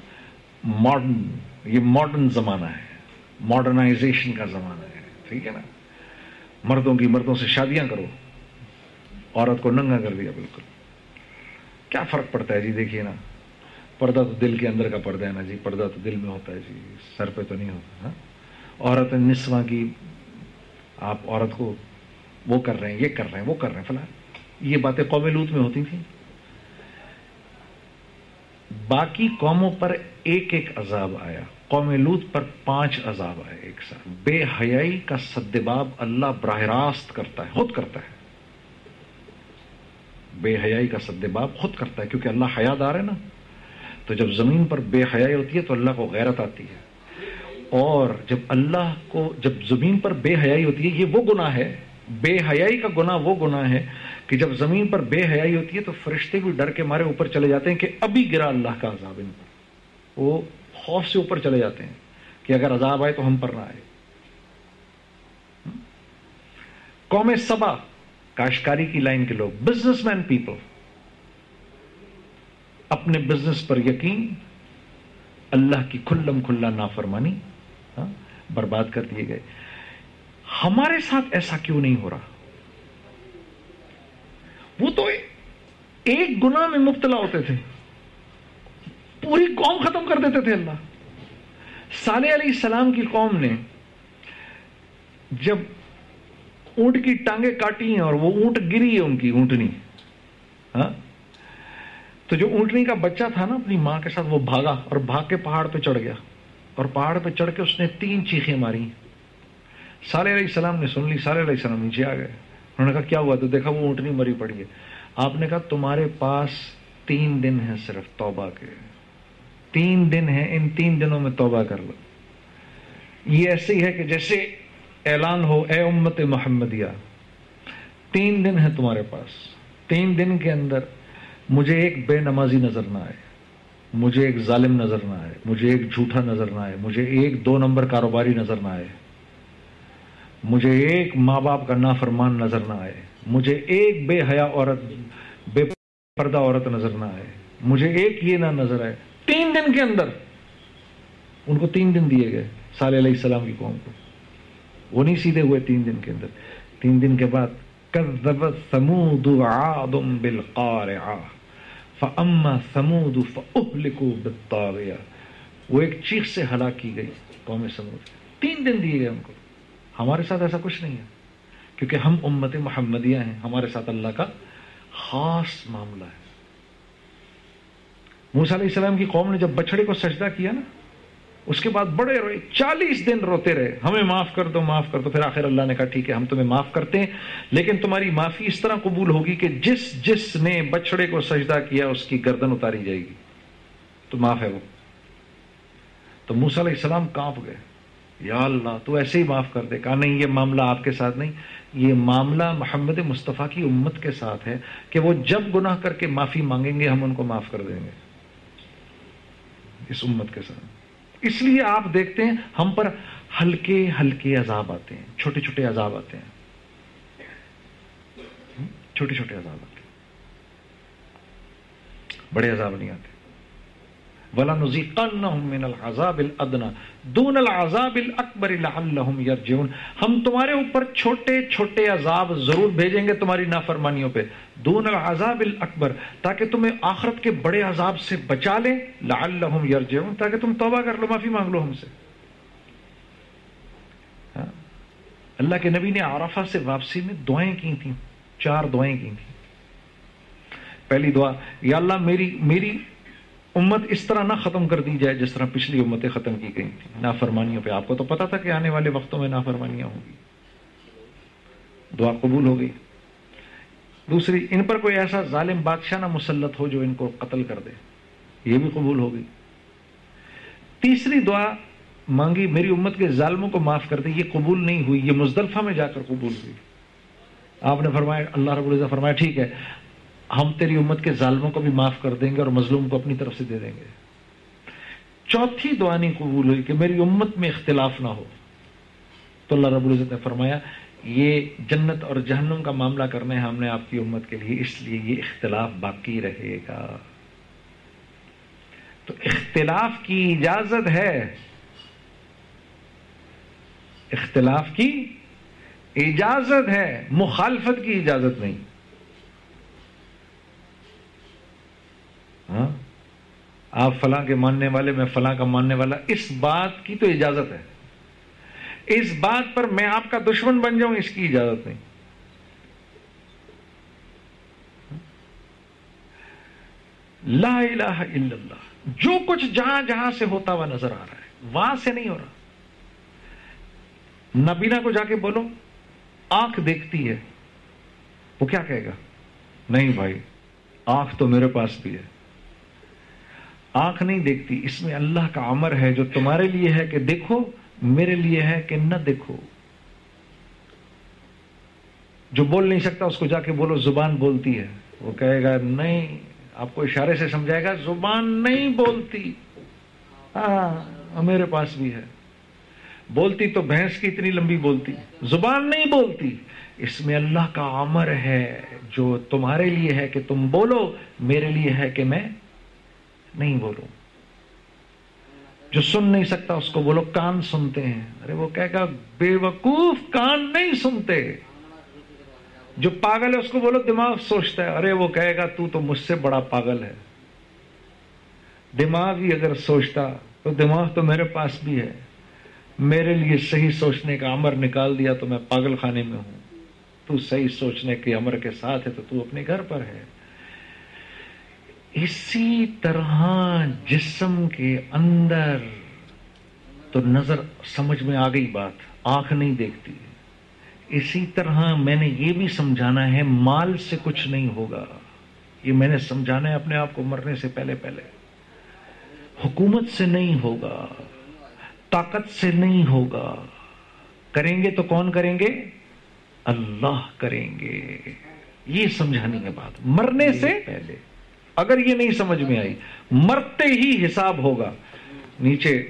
ماڈرن یہ ماڈرن زمانہ ہے۔ ماڈرنائزیشن کا زمانہ ہے۔ ٹھیک ہے نا؟ مردوں کی مردوں سے شادیاں کرو۔ عورت کو ننگا کر دیا، بالکل۔ کیا فرق پڑتا ہے؟ جی دیکھیے نا۔ پردہ تو دل کے اندر کا پردہ ہے نا جی پردہ تو دل میں ہوتا ہے جی سر پہ تو نہیں ہوتا ہاں؟ عورت نسواں کی آپ عورت کو وہ کر رہے ہیں، یہ کر رہے ہیں، وہ کر رہے ہیں، فلاں۔ یہ باتیں قوم لوت میں ہوتی تھیں۔ باقی قوموں پر ایک ایک عذاب آیا۔ قوم لوت پر پانچ عذاب آئے ایک ساتھ۔ بے حیائی کا سدباب اللہ براہ راست کرتا ہے، خود کرتا ہے۔ بے حیائی کا سدباب خود کرتا ہے، کیونکہ اللہ حیا دار ہے نا۔ تو جب زمین پر بے حیائی ہوتی ہے تو اللہ کو غیرت آتی ہے۔ اور جب اللہ کو جب زمین پر بے حیائی ہوتی ہے، یہ وہ گناہ ہے۔ بے حیائی کا گناہ وہ گناہ ہے کہ جب زمین پر بے حیائی ہوتی ہے تو فرشتے بھی ڈر کے مارے اوپر چلے جاتے ہیں کہ ابھی گرا اللہ کا عذاب ان پر۔ وہ خوف سے اوپر چلے جاتے ہیں کہ اگر عذاب آئے تو ہم پر نہ آئے۔ قوم سبا کاشکاری کی لائن کے لوگ بزنس مین پیپل اپنے بزنس پر یقین اللہ کی کھلم کھلا نافرمانی ہاں، برباد کر دیے گئے۔ ہمارے ساتھ ایسا کیوں نہیں ہو رہا؟ وہ تو ایک گناہ میں مبتلا ہوتے تھے۔ پوری قوم ختم کر دیتے تھے اللہ۔ صالح علیہ السلام کی قوم نے جب اونٹ کی ٹانگیں کاٹی ہیں اور وہ اونٹ گری ہے ان کی اونٹنی۔ ہاں تو جو اونٹنی کا بچہ تھا نا اپنی ماں کے ساتھ وہ بھاگا اور بھاگ کے پہاڑ پہ چڑھ گیا اور پہاڑ پہ چڑھ کے اس نے تین چیخیں ماری سالے علیہ السلام نے سن لی سالے علیہ السلام نیچے آ گئے۔ انہوں نے کہا، کیا ہوا؟ تو دیکھا وہ اونٹنی مری پڑی ہے۔ آپ نے کہا، تمہارے پاس تین دن ہے صرف توبہ کے۔ تین دن ہے ان تین دنوں میں توبہ کر لو۔ یہ ایسے ہی ہے کہ جیسے اعلان ہو، اے امت محمدیہ، تین دن ہے تمہارے پاس۔ تین دن کے اندر مجھے ایک بے نمازی نظر نہ آئے، مجھے ایک ظالم نظر نہ آئے، مجھے ایک جھوٹا نظر نہ آئے، مجھے ایک دو نمبر کاروباری نظر نہ آئے، مجھے ایک ماں باپ کا نافرمان نظر نہ آئے، مجھے ایک بے حیا عورت، بے پردہ عورت نظر نہ آئے، مجھے ایک یہ نہ نظر آئے۔ تین دن کے اندر ان کو تین دن دیے گئے، صالح علیہ السلام کی قوم کو۔ وہ نہیں سیدھے ہوئے تین دن کے اندر۔ تین دن کے بعد كذبت ثمود عاد بالقارعة فعما سمود فلکو بالطاغية وہ ایک چیخ سے ہلاک کی گئی قوم سمود تین دن دیے گئے ان کو۔ ہمارے ساتھ ایسا کچھ نہیں ہے۔ کیونکہ ہم امت محمدیہ ہیں، ہمارے ساتھ اللہ کا خاص معاملہ ہے۔ موسیٰ علیہ السلام کی قوم نے جب بچڑے کو سجدہ کیا نا اس کے بعد بڑے روئے، چالیس دن روتے رہے۔ ہمیں معاف کر دو، معاف کر دو۔ پھر آخر اللہ نے کہا، ٹھیک ہے، ہم تمہیں معاف کرتے ہیں۔ لیکن تمہاری معافی اس طرح قبول ہوگی کہ جس جس نے بچڑے کو سجدہ کیا، اس کی گردن اتاری جائے گی۔ تو معاف ہے وہ۔ تو موسیٰ علیہ السلام کانپ گئے۔ یا اللہ، تو ایسے ہی معاف کر دے۔ کہا، نہیں، یہ معاملہ آپ کے ساتھ نہیں۔ یہ معاملہ محمد مصطفیٰ کی امت کے ساتھ ہے کہ وہ جب گناہ کر کے معافی مانگیں گے، ہم ان کو معاف کر دیں گے۔ اس امت کے ساتھ۔ اس لیے آپ دیکھتے ہیں، ہم پر ہلکے ہلکے عذاب آتے ہیں، چھوٹے چھوٹے عذاب آتے ہیں۔ چھوٹے چھوٹے عذاب آتے ہیں۔ بڑے عذاب نہیں آتے۔ ولا نزیقنہم من العذاب الادنا دون العذاب الاکبر لعلہم یرجعون ہم تمہارے اوپر چھوٹے چھوٹے عذاب ضرور بھیجیں گے تمہاری نافرمانیوں پہ. دون العذاب الاکبر تاکہ تمہیں آخرت کے بڑے عذاب سے بچا لیں. لعلہم یرجعون تاکہ تم توبہ کر لو. معافی مانگ لو ہم سے. ہاں؟ اللہ کے نبی نے عرفہ سے واپسی میں دعائیں کی تھیں. چار دعائیں کی تھیں. پہلی دعا، یا اللہ میری میری امت اس طرح نہ ختم کر دی جائے جس طرح پچھلی امتیں ختم کی گئی تھیں۔ نافرمانیوں پہ آپ کو تو پتا تھا کہ آنے والے وقتوں میں نافرمانیاں ہوں گی۔ دعا قبول ہو گئی۔ دوسری، ان پر کوئی ایسا ظالم بادشاہ نہ مسلط ہو جو ان کو قتل کر دے۔ یہ بھی قبول ہو گئی۔ تیسری دعا، مانگی میری امت کے ظالموں کو معاف کر دے، یہ قبول نہیں ہوئی۔ یہ مزدلفہ میں جا کر قبول ہوئی۔ آپ نے فرمایا، اللہ رب العزت فرمایا، ٹھیک ہے۔ ہم تیری امت کے ظالموں کو بھی معاف کر دیں گے اور مظلوم کو اپنی طرف سے دے دیں گے۔ چوتھی دعا نہیں قبول ہوئی کہ میری امت میں اختلاف نہ ہو۔ تو اللہ رب العزت نے فرمایا، یہ جنت اور جہنم کا معاملہ کرنے ہم نے آپ کی امت کے لیے، اس لیے یہ اختلاف باقی رہے گا۔ تو اختلاف کی اجازت ہے۔ اختلاف کی اجازت ہے، مخالفت کی اجازت نہیں۔ ہاں؟ آپ فلاں کے ماننے والے، میں فلاں کا ماننے والا، اس بات کی تو اجازت ہے۔ اس بات پر میں آپ کا دشمن بن جاؤں، اس کی اجازت نہیں۔ لا الہ الا اللہ۔ جو کچھ جہاں جہاں سے ہوتا ہوا نظر آ رہا ہے، وہاں سے نہیں ہو رہا۔ نبینا کو جا کے بولو، آنکھ دیکھتی ہے، وہ کیا کہے گا؟ نہیں بھائی، آنکھ تو میرے پاس بھی ہے۔ آنکھ نہیں دیکھتی، اس میں اللہ کا امر ہے جو تمہارے لیے ہے کہ دیکھو، میرے لیے ہے کہ نہ دیکھو۔ جو بول نہیں سکتا، اس کو جا کے بولو، زبان بولتی ہے۔ وہ کہے گا، نہیں، آپ کو اشارے سے سمجھائے گا، زبان نہیں بولتی۔ ہاں میرے پاس بھی ہے۔ بولتی تو بھینس کی اتنی لمبی بولتی، زبان نہیں بولتی۔ اس میں اللہ کا امر ہے جو تمہارے لیے ہے کہ تم بولو، میرے لیے ہے کہ میں نہیں بولوں جو سن نہیں سکتا اس کو بولو کان سنتے ہیں۔ ارے وہ کہے گا بے وقوف کان نہیں سنتے۔ جو پاگل ہے اس کو بولو دماغ سوچتا ہے۔ ارے وہ کہے گا، تو تو مجھ سے بڑا پاگل ہے۔ دماغ ہی اگر سوچتا، تو دماغ تو میرے پاس بھی ہے۔ میرے لیے صحیح سوچنے کا امر نکال دیا تو میں پاگل خانے میں ہوں۔ تو صحیح سوچنے کے امر کے ساتھ ہے تو تو اپنے گھر پر ہے۔ اسی طرح جسم کے اندر تو نظر سمجھ میں آ گئی بات آنکھ نہیں دیکھتی۔ اسی طرح میں نے یہ بھی سمجھانا ہے مال سے کچھ نہیں ہوگا۔ یہ میں نے سمجھانا ہے اپنے آپ کو مرنے سے پہلے پہلے۔ حکومت سے نہیں ہوگا طاقت سے نہیں ہوگا۔ کریں گے تو کون کریں گے؟ اللہ کریں گے۔ یہ سمجھانی ہے بات۔ مرنے سے پہلے۔ اگر یہ نہیں سمجھ میں آئی، مرتے ہی حساب ہوگا۔ نیچے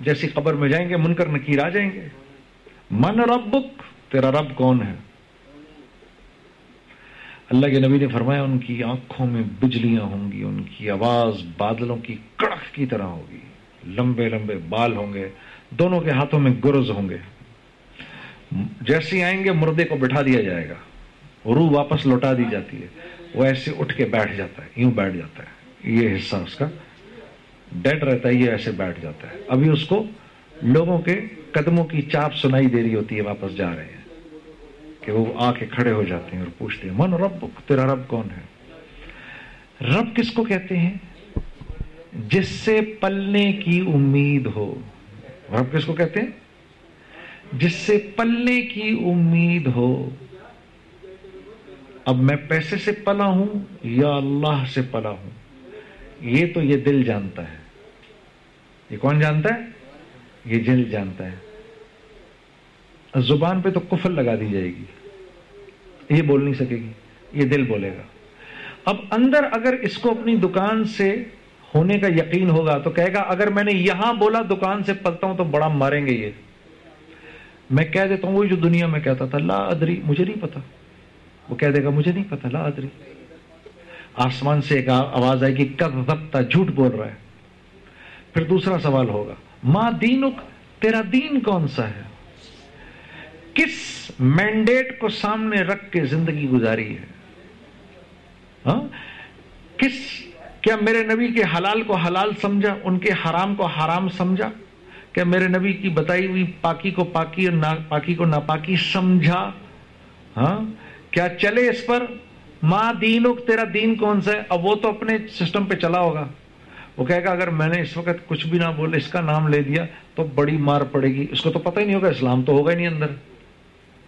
جیسی قبر میں جائیں گے، منکر نکیر آ جائیں گے۔ من ربک، تیرا رب کون ہے؟ اللہ کے نبی نے فرمایا، ان کی آنکھوں میں بجلیاں ہوں گی، ان کی آواز بادلوں کی کڑک کی طرح ہوگی۔ لمبے لمبے بال ہوں گے، دونوں کے ہاتھوں میں گرز ہوں گے۔ جیسے آئیں گے، مردے کو بٹھا دیا جائے گا۔ روح واپس لوٹا دی جاتی ہے۔ وہ ایسے اٹھ کے بیٹھ جاتا ہے، یوں بیٹھ جاتا ہے۔ یہ حصہ اس کا۔ ڈیڈ رہتا ہے، یہ ایسے بیٹھ جاتا ہے۔ ابھی اس کو لوگوں کے قدموں کی چاپ سنائی دے رہی ہوتی ہے، واپس جا رہے ہیں۔ کہ وہ آ کے کھڑے ہو جاتے ہیں اور پوچھتے ہیں، من رب تیرا رب کون ہے؟ رب کس کو کہتے ہیں؟ جس سے پلنے کی امید ہو۔ رب کس کو کہتے ہیں؟ جس سے پلنے کی امید ہو۔ اب میں پیسے سے پلا ہوں یا اللہ سے پلا ہوں؟ یہ تو یہ دل جانتا ہے۔ یہ کون جانتا ہے؟ یہ دل جانتا ہے۔ زبان پہ تو کفر لگا دی جائے گی۔ یہ بول نہیں سکے گی۔ یہ دل بولے گا۔ اب اندر اگر اس کو اپنی دکان سے ہونے کا یقین ہوگا تو کہے گا، اگر میں نے یہاں بولا دکان سے پلتا ہوں تو بڑا ماریں گے یہ۔ میں کہہ دیتا ہوں، وہی جو دنیا میں کہتا تھا، لا ادری، مجھے نہیں پتا۔ وہ کہہ دے گا، مجھے نہیں پتا لا ادری۔ آسمان سے ایک آواز آئے گی، کب وقت جھوٹ بول رہا ہے۔ پھر دوسرا سوال ہوگا، ماں دینک، تیرا دین کون سا ہے؟ کس مینڈیٹ کو سامنے رکھ کے زندگی گزاری ہے؟ ہاں؟ کس، کیا میرے نبی کے حلال کو حلال سمجھا، ان کے حرام کو حرام سمجھا؟ کیا میرے نبی کی بتائی ہوئی پاکی کو پاکی اور پاکی کو ناپاکی سمجھا؟ ہاں؟ کیا چلے اس پر؟ ماں دین تیرا دین کون سا ہے؟ اب وہ تو اپنے سسٹم پہ چلا ہوگا۔ وہ کہے گا، اگر میں نے اس وقت کچھ بھی نہ بولے، اس کا نام لے دیا، تو بڑی مار پڑے گی۔ اس کو تو پتہ ہی نہیں ہوگا، اسلام تو ہوگا ہی نہیں اندر۔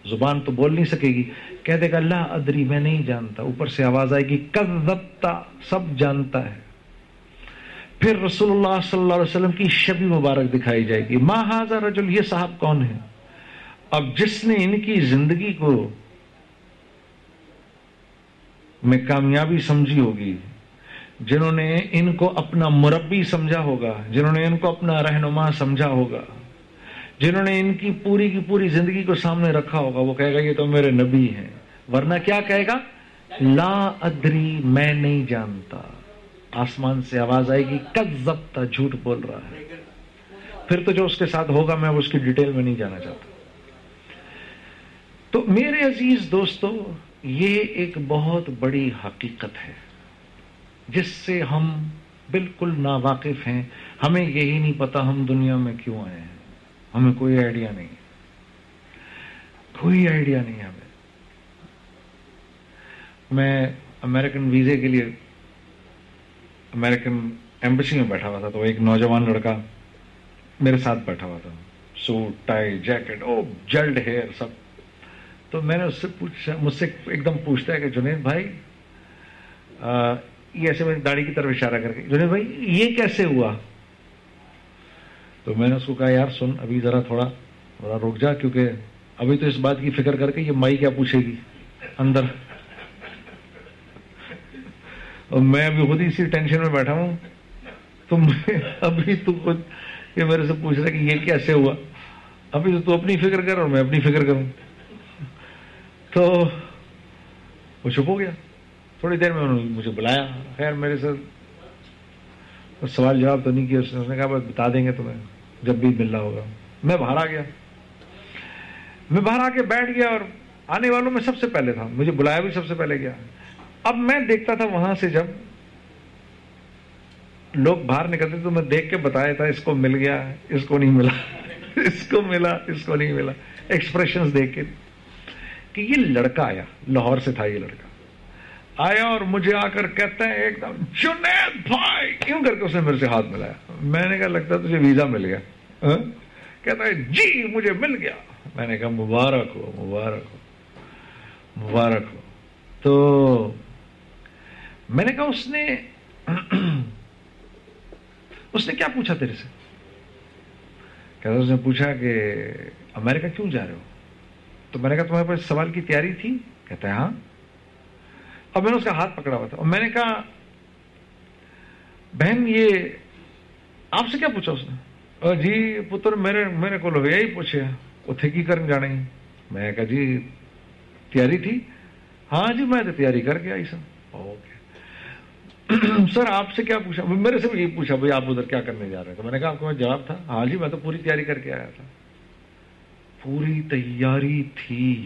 زبان تو بول نہیں سکے گی۔ کہہ دے گا اللہ ادری، میں نہیں جانتا۔ اوپر سے آواز آئے گی کذبتا سب جانتا ہے۔ پھر رسول اللہ صلی اللہ علیہ وسلم کی شبی مبارک دکھائی جائے گی۔ ماں حاضر رجل، یہ صاحب کون ہے اب جس نے ان کی زندگی کو میں کامیابی سمجھی ہوگی۔ جنہوں نے ان کو اپنا مربی سمجھا ہوگا، جنہوں نے ان کو اپنا رہنما سمجھا ہوگا، جنہوں نے ان کی پوری کی پوری زندگی کو سامنے رکھا ہوگا، وہ کہے گا، یہ تو میرے نبی ہیں۔ ورنہ کیا کہے گا؟ لا ادری، میں نہیں جانتا۔ آسمان سے آواز آئے گی کد ضبط جھوٹ بول رہا ہے۔ پھر تو جو اس کے ساتھ ہوگا، میں اس کی ڈیٹیل میں نہیں جانا چاہتا۔ تو میرے عزیز دوستو یہ ایک بہت بڑی حقیقت ہے، جس سے ہم بالکل ناواقف ہیں۔ ہمیں یہی نہیں پتا ہم دنیا میں کیوں آئے ہیں۔ ہمیں کوئی آئیڈیا نہیں۔ کوئی آئیڈیا نہیں ہمیں۔ میں امریکن ویزے کے لیے امریکن ایمبسی میں بیٹھا ہوا تھا، تو ایک نوجوان لڑکا میرے ساتھ بیٹھا ہوا تھا۔ سوٹ ٹائی جیکٹ او جلڈ ہیئر سب۔ تو میں نے اس سے پوچھا مجھ سے ایک دم پوچھتا ہے کہ جنید بھائی یہ ایسے میں داڑھی کی طرف اشارہ کر کے، جنید بھائی، یہ کیسے ہوا؟ تو میں نے اس کو کہا، یار سن، ابھی ذرا تھوڑا تھوڑا رک جا، کیونکہ ابھی تو اس بات کی فکر کر کے یہ مائی کیا پوچھے گی، اندر۔ اور میں ابھی خود اسی ٹینشن میں بیٹھا ہوں۔ تم ابھی تو خود یہ میرے سے پوچھ رہا کہ یہ کیسے ہوا؟ ابھی تو تو اپنی فکر کر اور میں اپنی فکر کروں۔ تو وہ چپ ہو گیا۔ تھوڑی دیر میں انہوں نے مجھے بلایا۔ خیر میرے سے سوال جواب تو نہیں کیا۔ اس نے کہا، بس بتا دیں گے تمہیں، جب بھی ملنا ہوگا۔ میں باہر آ گیا۔ میں باہر آ کے بیٹھ گیا اور آنے والوں میں سب سے پہلے تھا۔ مجھے بلایا بھی سب سے پہلے گیا۔ اب میں دیکھتا تھا وہاں سے جب لوگ باہر نکلتے، تو میں دیکھ کے بتایا تھا، اس کو مل گیا، اس کو نہیں ملا، اس کو ملا، اس کو نہیں ملا۔ ایکسپریشن دیکھ کے۔ کہ یہ لڑکا آیا، لاہور سے تھا یہ لڑکا۔ آیا اور مجھے آ کر کہتا ہے، ایک دم، جنید بھائی! کیوں کر کے اس نے میرے سے ہاتھ ملایا؟ میں نے کہا، لگتا تجھے ویزا مل گیا۔ ہاں؟ کہتا ہے جی مجھے مل گیا۔ میں نے کہا، مبارک ہو مبارک ہو مبارک ہو۔ تو میں نے کہا، اس نے اس نے کیا پوچھا تیرے سے؟ کہتا اس نے پوچھا کہ امریکہ کیوں جا رہے ہو؟ تو میں نے کہا، تمہارے پاس سوال کی تیاری تھی؟ کہتا ہے ہاں. اب میں نے اس کا ہاتھ پکڑا ہوا تھا۔ اور میں نے کہا، بہن، یہ آپ سے کیا پوچھا اس نے؟ جی پتر میرے میرے کو یہی پوچھے اتنے کی کرنے جانے میں نے کہا جی تیاری تھی؟ ہاں جی میں تو تیاری کر کے آئی سر۔ اوکے۔ سر، آپ سے کیا پوچھا؟ میرے سے بھی یہی پوچھا بھائی، آپ ادھر کیا کرنے جا رہے ہیں؟ تو میں نے کہا، آپ کو جواب تھا۔ ہاں جی میں تو پوری تیاری کر کے آیا تھا۔ پوری تیاری تھی۔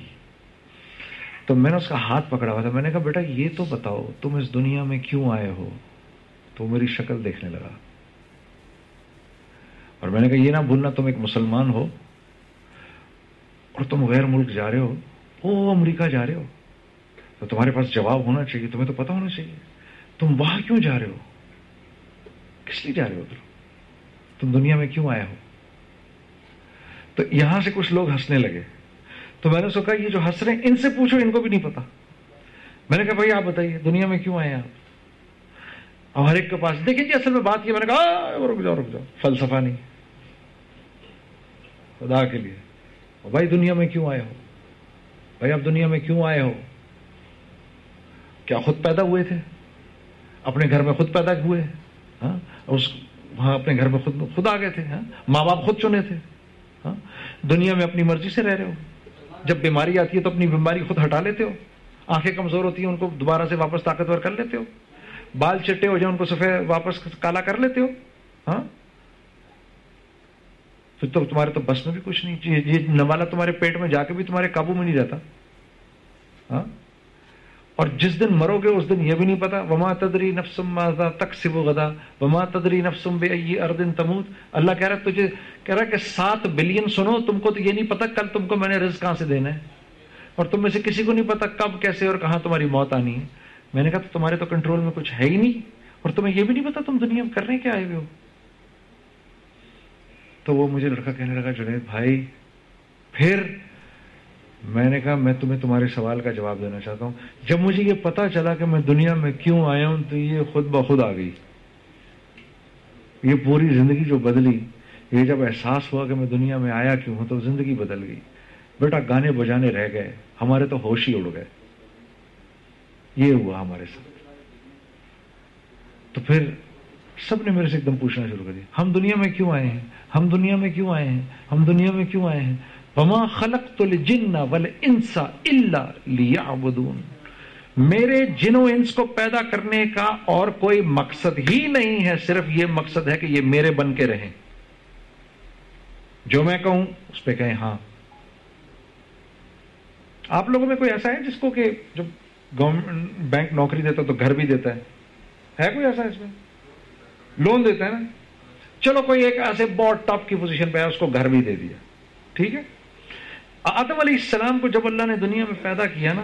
تو میں نے اس کا ہاتھ پکڑا ہوا تھا۔ میں نے کہا، بیٹا، یہ تو بتاؤ، تم اس دنیا میں کیوں آئے ہو؟ تو میری شکل دیکھنے لگا۔ اور میں نے کہا، یہ نہ بھولنا تم ایک مسلمان ہو اور تم غیر ملک جا رہے ہو او امریکہ جا رہے ہو۔ تو تمہارے پاس جواب ہونا چاہیے، تمہیں تو پتا ہونا چاہیے۔ تم وہاں کیوں جا رہے ہو؟ کس لیے جا رہے ہو ادھر؟ تم دنیا میں کیوں آئے ہو؟ تو یہاں سے کچھ لوگ ہنسنے لگے۔ تو میں نے سوچا یہ جو ہنس رہے ہیں، ان سے پوچھو، ان کو بھی نہیں پتا۔ میں نے کہا، بھائی، آپ بتائیے، دنیا میں کیوں آئے آپ؟ اور ہر ایک کے پاس، دیکھیں جی اصل میں بات کی میں نے کہا رک جاؤ رک جاؤ، فلسفہ نہیں۔ خدا کے لیے۔ بھائی، دنیا میں کیوں آئے ہو؟ بھائی، آپ دنیا میں کیوں آئے ہو؟ کیا خود پیدا ہوئے تھے؟ اپنے گھر میں خود پیدا ہوئے؟ ہاں اس وہاں اپنے گھر میں خود خود آ گئے تھے ہاں ماں باپ خود چنے تھے۔ دنیا میں اپنی مرضی سے رہ رہے ہو۔ جب بیماری آتی ہے تو اپنی بیماری خود ہٹا لیتے ہو۔ آنکھیں کمزور ہوتی ہیں، ان کو دوبارہ سے واپس طاقتور کر لیتے ہو۔ بال چٹے ہو جائیں، ان کو سفید واپس کالا کر لیتے ہو۔ ہاں؟ پھر تو تمہارے تو بس میں بھی کچھ نہیں۔ یہ نوالا تمہارے پیٹ میں جا کے بھی تمہارے قابو میں نہیں رہتا۔ ہاں؟ اور جس دن مرو گے اس دن یہ بھی نہیں پتا، وما تدری نفسم تک سب غدا، وما تدری نفسم بے اردن تموت۔ اللہ کہہ رہا تجھے کہہ رہا کہ سات بلین سنو، تم کو تو یہ نہیں پتا کل تم کو میں نے رزق کہاں سے دینا ہے۔ اور تم میں سے کسی کو نہیں پتا کب، کیسے اور کہاں تمہاری موت آنی ہے۔ میں نے کہا، تو تمہارے تو کنٹرول میں کچھ ہے ہی نہیں۔ اور تمہیں یہ بھی نہیں پتا تم دنیا میں کرنے کیا آئے ہوئے ہو۔ تو وہ مجھے لڑکا کہنے لگا، جنید بھائی، پھر میں نے کہا، میں تمہیں تمہارے سوال کا جواب دینا چاہتا ہوں۔ جب مجھے یہ پتا چلا کہ میں دنیا میں کیوں آیا ہوں تو یہ خود بخود آ گئی۔ یہ پوری زندگی جو بدلی، یہ جب احساس ہوا کہ میں دنیا میں آیا کیوں ہوں تو زندگی بدل گئی۔ بیٹا، گانے بجانے رہ گئے، ہمارے تو ہوش ہی اڑ گئے۔ یہ ہوا ہمارے ساتھ۔ تو پھر سب نے میرے سے ایک دم پوچھنا شروع کر دیا، ہم دنیا میں کیوں آئے ہیں؟ ہم دنیا میں کیوں آئے ہیں؟ ہم دنیا میں کیوں آئے ہیں؟ وما خلق الجن والانسا الا لیعبدون میرے جنوں انس کو پیدا کرنے کا اور کوئی مقصد ہی نہیں ہے، صرف یہ مقصد ہے کہ یہ میرے بن کے رہیں۔ جو میں کہوں، اس پہ کہیں ہاں۔ آپ لوگوں میں کوئی ایسا ہے جس کو کہ جب گورنمنٹ بینک نوکری دیتا تو گھر بھی دیتا ہے؟ ہے کوئی ایسا اس میں؟ لون دیتا ہے نا؟ چلو کوئی ایک ایسے بہت ٹاپ کی پوزیشن پہ ہے، اس کو گھر بھی دے دیا۔ ٹھیک ہے؟ آدم علیہ السلام کو جب اللہ نے دنیا میں پیدا کیا نا،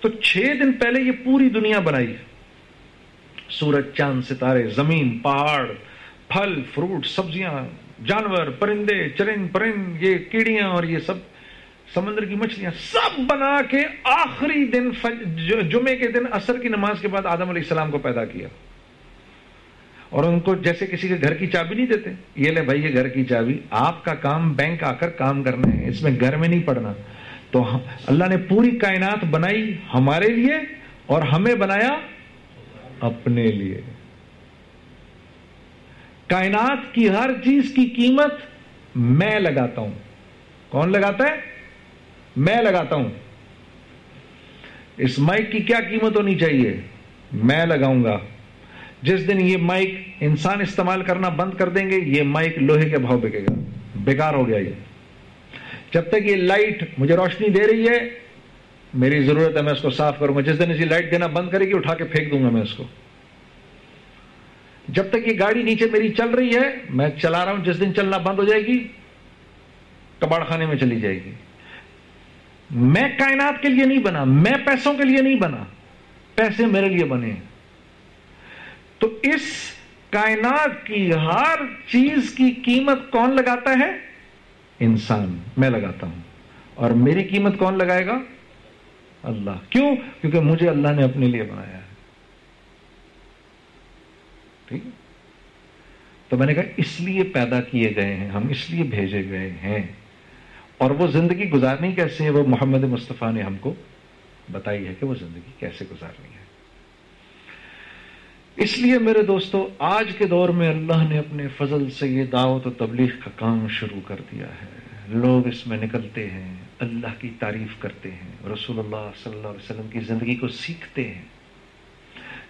تو چھ دن پہلے یہ پوری دنیا بنائی۔ سورج، چاند، ستارے، زمین، پہاڑ، پھل، فروٹ، سبزیاں، جانور، پرندے، چرند، پرند، یہ کیڑیاں اور یہ سب سمندر کی مچھلیاں سب بنا کے آخری دن جمعے کے دن اثر کی نماز کے بعد آدم علیہ السلام کو پیدا کیا۔ اور ان کو جیسے کسی کے گھر کی چابی نہیں دیتے۔ یہ لے بھائی، یہ گھر کی چابی۔ آپ کا کام بینک آ کر کام کرنا ہے، اس میں گھر میں نہیں پڑنا تو اللہ نے پوری کائنات بنائی ہمارے لیے اور ہمیں بنایا اپنے لیے۔ کائنات کی ہر چیز کی قیمت میں لگاتا ہوں۔ کون لگاتا ہے؟ میں لگاتا ہوں۔ اس مائک کی کیا قیمت ہونی چاہیے؟ میں لگاؤں گا۔ جس دن یہ مائک انسان استعمال کرنا بند کر دیں گے، یہ مائک لوہے کے بھاؤ بکے گا۔ بیکار ہو گیا یہ۔ جب تک یہ لائٹ مجھے روشنی دے رہی ہے، میری ضرورت ہے میں اس کو صاف کروں گا۔ جس دن اسی لائٹ دینا بند کرے گی، اٹھا کے پھینک دوں گا میں اس کو۔ جب تک یہ گاڑی نیچے میری چل رہی ہے، میں چلا رہا ہوں، جس دن چلنا بند ہو جائے گی، کباڑ خانے میں چلی جائے گی۔ میں کائنات کے لیے نہیں بنا، میں پیسوں کے لیے نہیں بنا، پیسے میرے لیے بنے۔ تو اس کائنات کی ہر چیز کی قیمت کون لگاتا ہے؟ انسان، میں لگاتا ہوں۔ اور میری قیمت کون لگائے گا؟ اللہ۔ کیوں؟ کیونکہ مجھے اللہ نے اپنے لیے بنایا ہے۔ ٹھیک تو میں نے کہا، اس لیے پیدا کیے گئے ہیں، ہم اس لیے بھیجے گئے ہیں۔ اور وہ زندگی گزارنی کیسے ہے؟ وہ محمد مصطفیٰ نے ہم کو بتائی ہے کہ وہ زندگی کیسے گزارنی ہے۔ اس لیے میرے دوستو، آج کے دور میں اللہ نے اپنے فضل سے یہ دعوت و تبلیغ کا کام شروع کر دیا ہے۔ لوگ اس میں نکلتے ہیں، اللہ کی تعریف کرتے ہیں، رسول اللہ صلی اللہ علیہ وسلم کی زندگی کو سیکھتے ہیں۔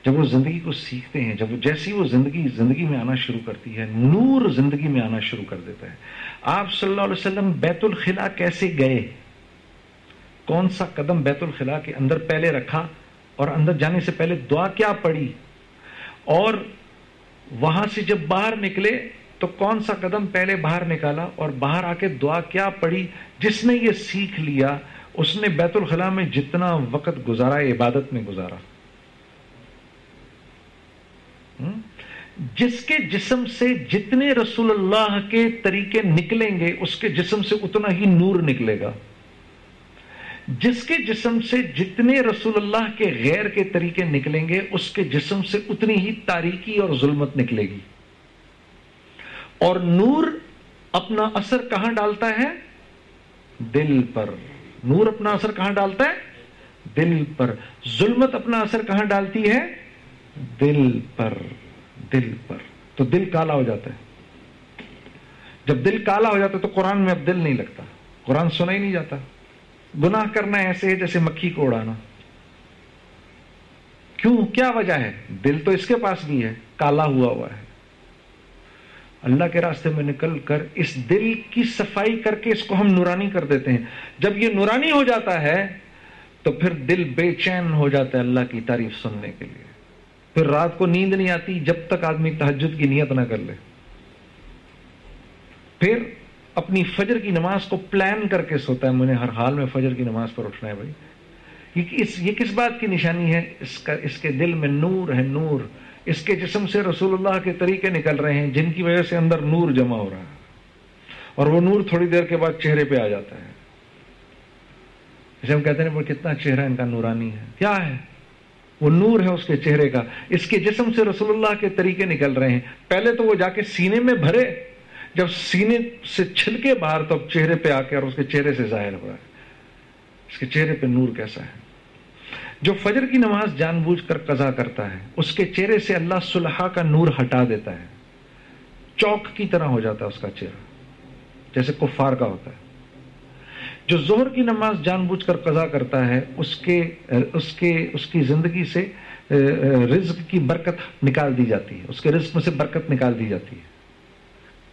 جب وہ زندگی کو سیکھتے ہیں، جب جیسی وہ زندگی زندگی میں آنا شروع کرتی ہے، نور زندگی میں آنا شروع کر دیتا ہے۔ آپ صلی اللہ علیہ وسلم بیت الخلا کیسے گئے؟ کون سا قدم بیت الخلا کے اندر پہلے رکھا اور اندر جانے سے پہلے دعا کیا پڑی اور وہاں سے جب باہر نکلے تو کون سا قدم پہلے باہر نکالا اور باہر آ کے دعا کیا پڑی جس نے یہ سیکھ لیا، اس نے بیت الخلاء میں جتنا وقت گزارا، عبادت میں گزارا۔ جس کے جسم سے جتنے رسول اللہ کے طریقے نکلیں گے، اس کے جسم سے اتنا ہی نور نکلے گا۔ جس کے جسم سے جتنے رسول اللہ کے غیر کے طریقے نکلیں گے، اس کے جسم سے اتنی ہی تاریکی اور ظلمت نکلے گی۔ اور نور اپنا اثر کہاں ڈالتا ہے؟ دل پر۔ نور اپنا اثر کہاں ڈالتا ہے؟ دل پر۔ ظلمت اپنا اثر کہاں ڈالتی ہے؟ دل پر۔ دل پر۔ تو دل کالا ہو جاتا ہے۔ جب دل کالا ہو جاتا ہے تو قرآن میں اب دل نہیں لگتا۔ قرآن سنا ہی نہیں جاتا۔ گناہ کرنا ایسے ہے جیسے مکھی کو اڑانا۔ کیوں؟ کیا وجہ ہے؟ دل تو اس کے پاس بھی ہے، کالا ہوا ہوا ہے۔ اللہ کے راستے میں نکل کر اس دل کی صفائی کر کے اس کو ہم نورانی کر دیتے ہیں۔ جب یہ نورانی ہو جاتا ہے، تو پھر دل بے چین ہو جاتا ہے اللہ کی تعریف سننے کے لیے۔ پھر رات کو نیند نہیں آتی، جب تک آدمی تحجد کی نیت نہ کر لے۔ پھر اپنی فجر کی نماز کو پلان کر کے سوتا ہے۔ مجھے ہر حال میں فجر کی نماز پر اٹھنا ہے بھائی۔ یہ کس بات کی نشانی ہے؟ اس کا اس کے دل میں نور ہے، نور۔ اس کے جسم سے رسول اللہ کے طریقے نکل رہے ہیں، جن کی وجہ سے اندر نور جمع ہو رہا ہے۔ اور وہ نور تھوڑی دیر کے بعد چہرے پہ آ جاتا ہے۔ جیسے ہم کہتے ہیں کتنا چہرہ ان کا نورانی ہے۔ کیا ہے؟ وہ نور ہے اس کے چہرے کا۔ اس کے جسم سے رسول اللہ کے طریقے نکل رہے ہیں۔ پہلے تو وہ جا کے سینے میں بھرے۔ جب سینے سے چھل کے باہر تو اب چہرے پہ آ کے اور اس کے چہرے سے ظاہر ہوا ہے۔ اس کے چہرے پہ نور کیسا ہے؟ جو فجر کی نماز جان بوجھ کر قضا کرتا ہے، اس کے چہرے سے اللہ صلحہ کا نور ہٹا دیتا ہے۔ چوک کی طرح ہو جاتا ہے اس کا چہرہ، جیسے کفار کا ہوتا ہے۔ جو زہر کی نماز جان بوجھ کر قضا کرتا ہے، اس کے اس کے، اس کی زندگی سے رزق کی برکت نکال دی جاتی ہے۔ اس کے رزق میں سے برکت نکال دی جاتی ہے۔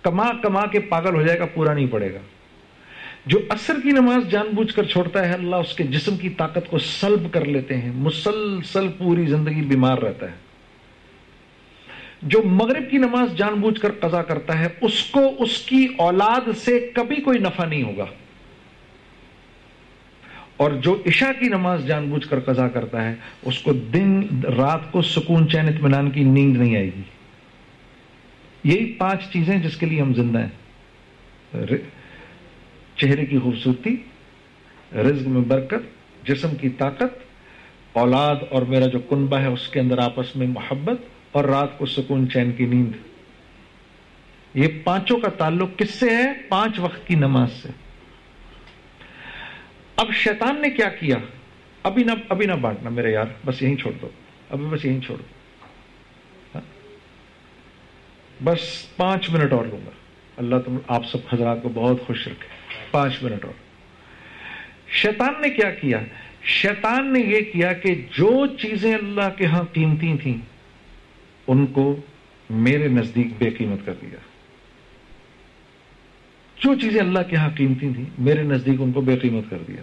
کما کما کے پاگل ہو جائے گا، پورا نہیں پڑے گا۔ جو اثر کی نماز جان بوجھ کر چھوڑتا ہے، اللہ اس کے جسم کی طاقت کو سلب کر لیتے ہیں۔ مسلسل پوری زندگی بیمار رہتا ہے۔ جو مغرب کی نماز جان بوجھ کر قضا کرتا ہے، اس کو اس کی اولاد سے کبھی کوئی نفع نہیں ہوگا۔ اور جو عشاء کی نماز جان بوجھ کر قضا کرتا ہے، اس کو دن، رات کو سکون، چین، اطمینان کی نیند نہیں آئے گی۔ یہی پانچ چیزیں جس کے لیے ہم زندہ ہیں۔ چہرے کی خوبصورتی، رزق میں برکت، جسم کی طاقت، اولاد اور میرا جو کنبہ ہے اس کے اندر آپس میں محبت اور رات کو سکون چین کی نیند۔ یہ پانچوں کا تعلق کس سے ہے؟ پانچ وقت کی نماز سے۔ اب شیطان نے کیا کیا؟ ابھی نہ ابھی نہ بانٹنا میرے یار، بس یہیں چھوڑ دو۔ ابھی بس یہیں چھوڑ دو ہاں؟ بس پانچ منٹ اور لوں گا۔ اللہ تم آپ سب حضرات کو بہت خوش رکھے۔ پانچ منٹ اور۔ شیطان نے کیا کیا؟ شیطان نے یہ کیا کہ جو چیزیں اللہ کے ہاں قیمتی تھیں، ان کو میرے نزدیک بے قیمت کر دیا۔ جو چیزیں اللہ کے ہاں قیمتی تھیں، میرے نزدیک ان کو بے قیمت کر دیا۔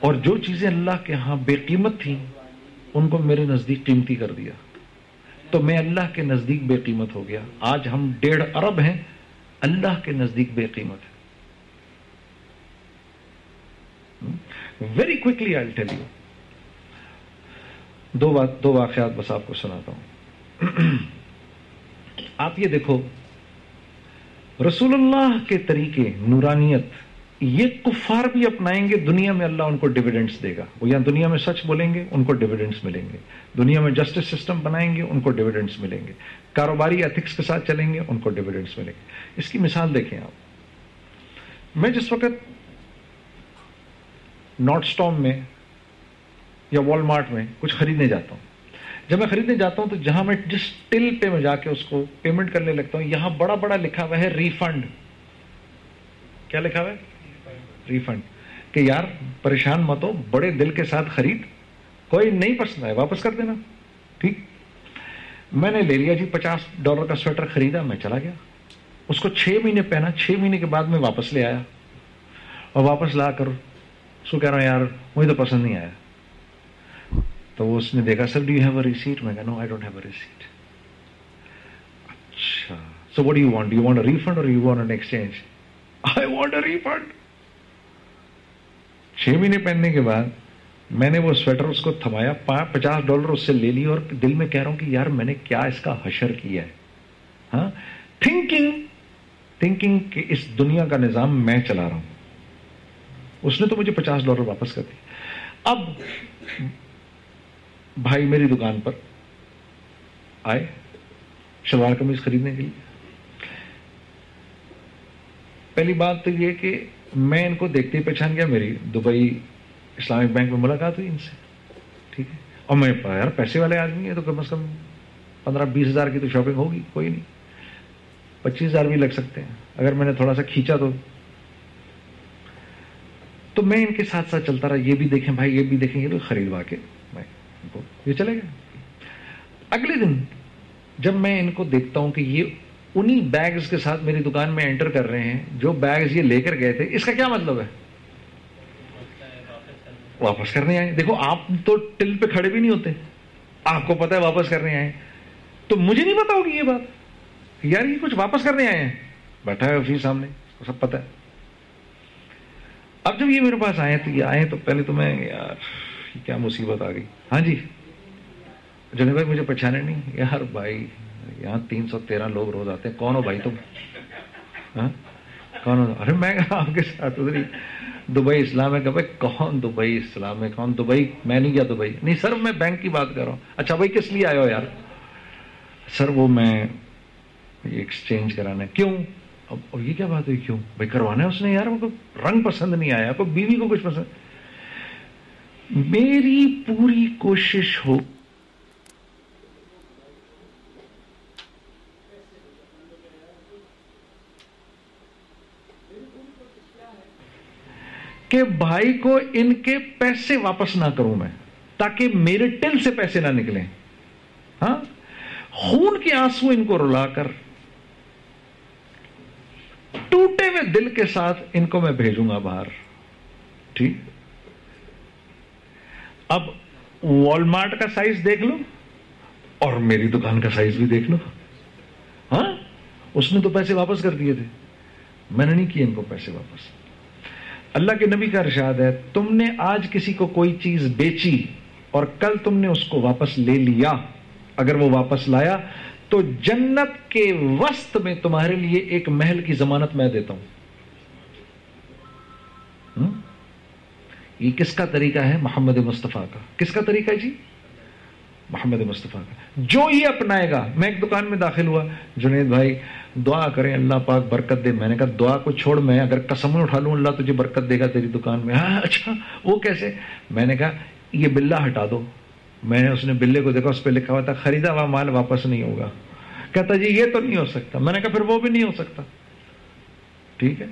اور جو چیزیں اللہ کے ہاں بے قیمت تھیں، ان کو میرے نزدیک قیمتی کر دیا۔ تو میں اللہ کے نزدیک بے قیمت ہو گیا۔ آج ہم ڈیڑھ ارب ہیں، اللہ کے نزدیک بے قیمت ہے۔ Very quickly I tell you دو بات دو واقعات بس آپ کو سناتا ہوں۔ آپ یہ دیکھو، رسول اللہ کے طریقے، نورانیت یہ کفار بھی اپنائیں گے، دنیا میں اللہ ان کو ڈویڈنڈس دے گا۔ وہ یا دنیا میں سچ بولیں گے، ان کو ڈویڈنڈس ملیں گے۔ دنیا میں جسٹس سسٹم بنائیں گے، ان کو ڈویڈنڈس ملیں گے۔ کاروباری ایتھکس کے ساتھ چلیں گے، ان کو ڈویڈنڈس ملیں گے۔ اس کی مثال دیکھیں آپ۔ میں جس وقت نارٹ اسٹام میں یا وال مارٹ میں کچھ خریدنے جاتا ہوں، جب میں خریدنے جاتا ہوں تو جہاں میں جس ٹل پہ میں جا کے اس کو پیمنٹ کرنے لگتا ہوں، یہاں بڑا بڑا لکھا ہوا ہے ریفنڈ کیا لکھا ہوا ہے؟ ریفنڈ کہ یار پریشان مت ہو، بڑے دل کے ساتھ خرید، کوئی نہیں پسند ہے واپس کر دینا۔ ٹھیک۔ میں نے لے لیا جی پچاس ڈالر کا سویٹر خریدا، میں چلا گیا۔ اس کو چھ مہینے پہنا، چھ مہینے کے بعد میں واپس لے آیا۔ اور واپس لا کر اس کو کہہ رہا ہوں، یار مجھے تو پسند نہیں آیا۔ تو وہ اس نے دیکھا، sir do you have a receipt میں کہا no I don't have a receipt اچھا۔ So what you want you want a refund or you want an exchange I want a refund چھ مہینے پہننے کے بعد میں نے وہ سویٹر اس کو تھمایا پچاس ڈالر اس سے لے لی اور دل میں کہہ رہا ہوں کہ یار میں نے کیا اس کا حشر کیا ہے؟ ہاں؟ تھنکنگ تھنکنگ کہ اس دنیا کا نظام میں چلا رہا ہوں۔ اس نے تو مجھے پچاس ڈالر واپس کر دی اب بھائی میری دکان پر آئے شلوار قمیض خریدنے کے لیے۔ پہلی بات تو یہ کہ میں ان کو دیکھتے ہی پہچان گیا، میری دبئی اسلامک بینک میں ملاقات ہوئی ان سے، ٹھیک ہے؟ اور میں یار پیسے والے آدمی ہیں تو کم از کم پندرہ بیس ہزار کی تو شاپنگ ہوگی، کوئی نہیں۔ پچیس ہزار بھی لگ سکتے ہیں۔ اگر میں نے تھوڑا سا کھینچا تو۔ تو میں ان کے ساتھ ساتھ چلتا رہا، یہ بھی دیکھیں بھائی، یہ بھی دیکھیں، یہ خریدوا کے۔ میں ان کو، یہ چلے گا اگلے دن جب میں ان کو دیکھتا ہوں کہ یہ انہی بیگز کے ساتھ میری دکان میں انٹر کر رہے ہیں، جو بیگز یہ لے کر گئے تھے، اس کا کیا مطلب ہے؟ واپس کرنے آئے دیکھو، آپ تو ٹل پہ کھڑے بھی نہیں ہوتے۔ آپ کو پتا ہے واپس کرنے آئے تو مجھے نہیں پتا ہوگی یہ بات۔ یار، یہ کچھ واپس کرنے آئے ہیں۔ بیٹھا ہے آفس سامنے سب پتا ہے۔ اب جب یہ میرے پاس آئے تو یہ آئے تو پہلے تو میں، یار کیا مصیبت آ گئی۔ ہاں جی؟ جنہیں بھائی، مجھے پہچانے نہیں۔ یار بھائی، یہاں تین سو تیرہ لوگ روز آتے ہیں۔ کون ہو بھائی تم؟ ہاں؟ کون ہو؟ ارے، میں آپ کے ساتھ ادھر دبئی اسلام ہے۔ کہ بھائی، کون دبئی اسلام ہے؟ کون دبئی؟ میں نہیں گیا دبئی۔ نہیں، سر، میں بینک کی بات کر رہا ہوں۔ اچھا بھائی، کس لیے آئے ہو یار؟ سر، وہ میں ایکسچینج کرانا کیوں؟ اب یہ کیا بات ہوئی؟ کیوں؟ بھائی، کروانا ہے اس نے یار۔ کو رنگ پسند نہیں آیا۔ کو بیوی کو کچھ پسند؟ میری پوری کوشش ہو کہ بھائی کو ان کے پیسے واپس نہ کروں میں، تاکہ میرے ٹل سے پیسے نہ نکلیں۔ ہاں؟ خون کے آنسو ان کو رلا کر ٹوٹے ہوئے دل کے ساتھ ان کو میں بھیجوں گا باہر۔ ٹھیک؟ اب والمارٹ کا سائز دیکھ لو اور میری دکان کا سائز بھی دیکھ لو۔ ہاں؟ اس نے تو پیسے واپس کر دیے تھے۔ میں نے نہیں کیے ان کو پیسے واپس۔ اللہ کے نبی کا ارشاد ہے، تم نے آج کسی کو کوئی چیز بیچی اور کل تم نے اس کو واپس لے لیا۔ اگر وہ واپس لایا تو جنت کے وسط میں تمہارے لیے ایک محل کی ضمانت میں دیتا ہوں۔ یہ کس کا طریقہ ہے؟ محمد مصطفیٰ کا۔ کس کا طریقہ ہے جی؟ محمد مصطفیٰ کا۔ جو یہ اپنائے گا، میں ایک دکان میں داخل ہوا۔ جنید بھائی، دعا کریں، اللہ پاک برکت دے۔ میں نے کہا، دعا کو چھوڑ، میں اگر قسم اٹھا لوں، اللہ تجھے برکت دے گا تیری دکان میں۔ ہاں اچھا وہ کیسے؟ میں نے کہا، یہ بلا ہٹا دو۔ میں نے اس نے بلے کو دیکھا، اس پہ لکھا ہوا تھا، خریدا ہوا مال واپس نہیں ہوگا۔ کہتا جی یہ تو نہیں ہو سکتا۔ میں نے کہا، پھر وہ بھی نہیں ہو سکتا۔ ٹھیک ہے؟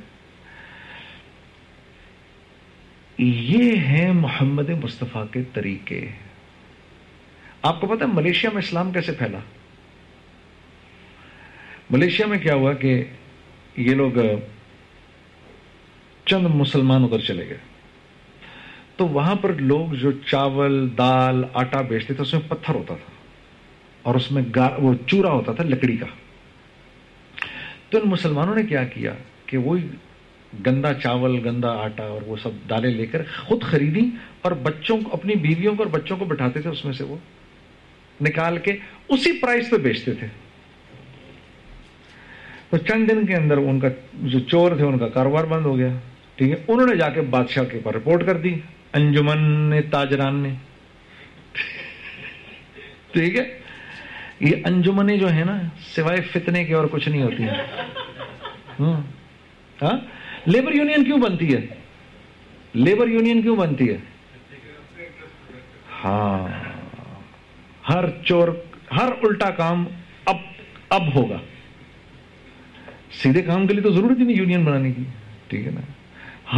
یہ ہیں محمد مصطفیٰ کے طریقے۔ آپ کو پتا ملیشیا میں اسلام کیسے پھیلا؟ ملیشیا میں کیا ہوا کہ یہ لوگ چند مسلمان ادھر چلے گئے۔ تو وہاں پر لوگ جو چاول، دال، آٹا بیچتے تھے، اس میں پتھر ہوتا تھا اور اس میں وہ چورا ہوتا تھا لکڑی کا۔ تو ان مسلمانوں نے کیا کیا کہ وہی گندا چاول، گندا آٹا اور وہ سب دالیں لے کر خود خریدی اور بچوں کو، اپنی بیویوں کو اور بچوں کو بٹھاتے تھے، اس میں سے وہ نکال کے اسی پرائز پہ بیچتے تھے۔ تو چند دن کے اندر ان کا جو چور تھے، ان کا کاروبار بند ہو گیا۔ ٹھیک ہے، انہوں نے جا کے بادشاہ کے اوپر رپورٹ کر دی۔ انجمن نے، تاجران نے۔ ٹھیک ہے، یہ انجمنیں جو ہے نا، سوائے فتنے کے اور کچھ نہیں ہوتی ہیں۔ ہاں؟ لیبر یونین کیوں بنتی ہے؟ لیبر یونین کیوں بنتی ہے؟ ہاں۔ ہر چور، ہر الٹا کام اب اب ہوگا۔ سیدھے کام کے لیے تو ضرورت ہی نہیں یونین بنانے کی۔ ٹھیک ہے نا؟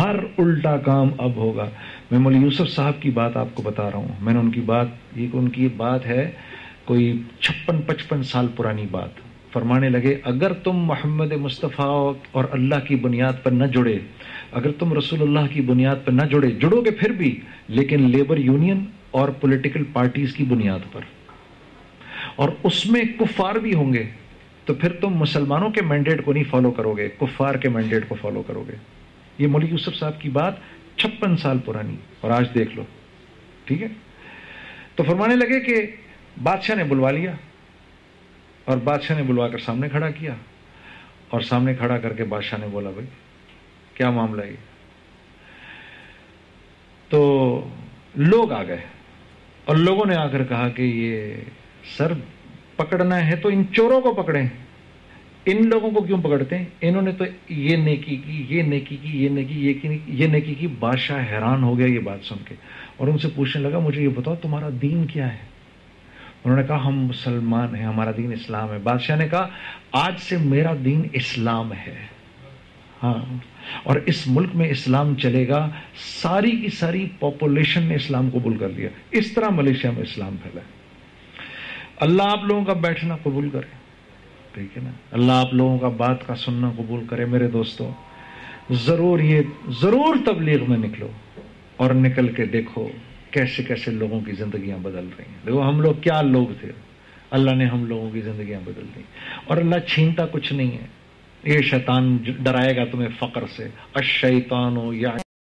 ہر الٹا کام اب ہوگا۔ میں مولی یوسف صاحب کی بات آپ کو بتا رہا ہوں۔ میں نے ان کی بات، یہ ان کی بات ہے، کوئی چھپن پچپن سال پرانی بات۔ فرمانے لگے، اگر تم محمد مصطفیٰ اور اللہ کی بنیاد پر نہ جڑے، اگر تم رسول اللہ کی بنیاد پر نہ جڑے، جڑو گے پھر بھی، لیکن لیبر یونین اور پولیٹیکل پارٹیز کی بنیاد پر۔ اور اس میں کفار بھی ہوں گے، تو پھر تم مسلمانوں کے مینڈیٹ کو نہیں فالو کرو گے کفار کے مینڈیٹ کو فالو کرو گے یہ مولی یوسف صاحب کی بات چھپن سال پرانی، اور آج دیکھ لو۔ ٹھیک ہے؟ تو فرمانے لگے کہ بادشاہ نے بلوا لیا، اور بادشاہ نے بلوا کر سامنے کھڑا کیا۔ اور سامنے کھڑا کر کے بادشاہ نے بولا، بھائی، کیا معاملہ یہ؟ تو لوگ آ گئے۔ اور لوگوں نے آ کر کہا کہ یہ سر پکڑنا ہے تو ان چوروں کو پکڑیں۔ ان لوگوں کو کیوں پکڑتے ہیں؟ انہوں نے تو یہ نیکی کی، یہ نیکی کی، یہ نیکی یہ نیکی کی۔ بادشاہ حیران ہو گیا یہ بات سن کے اور ان سے پوچھنے لگا، مجھے یہ بتاؤ تمہارا دین کیا ہے؟ انہوں نے کہا، ہم مسلمان ہیں، ہمارا دین اسلام ہے۔ بادشاہ نے کہا، آج سے میرا دین اسلام ہے۔ ہاں۔ اور اس ملک میں اسلام چلے گا، ساری کی ساری پاپولیشن نے اسلام قبول کر لیا۔ اس طرح ملیشیا میں اسلام پھیلا اللہ آپ لوگوں کا بیٹھنا قبول کرے، ٹھیک ہے نا؟ اللہ آپ لوگوں کا بات کا سننا قبول کرے، میرے دوستوں ضرور یہ، ضرور تبلیغ میں نکلو اور نکل کے دیکھو کیسے کیسے لوگوں کی زندگیاں بدل رہی ہیں۔ دیکھو، ہم لوگ کیا لوگ تھے۔ اللہ نے ہم لوگوں کی زندگیاں بدل دی اور اللہ چھینتا کچھ نہیں ہے۔ یہ شیطان ڈرائے گا تمہیں فقر سے۔ اشیطان یا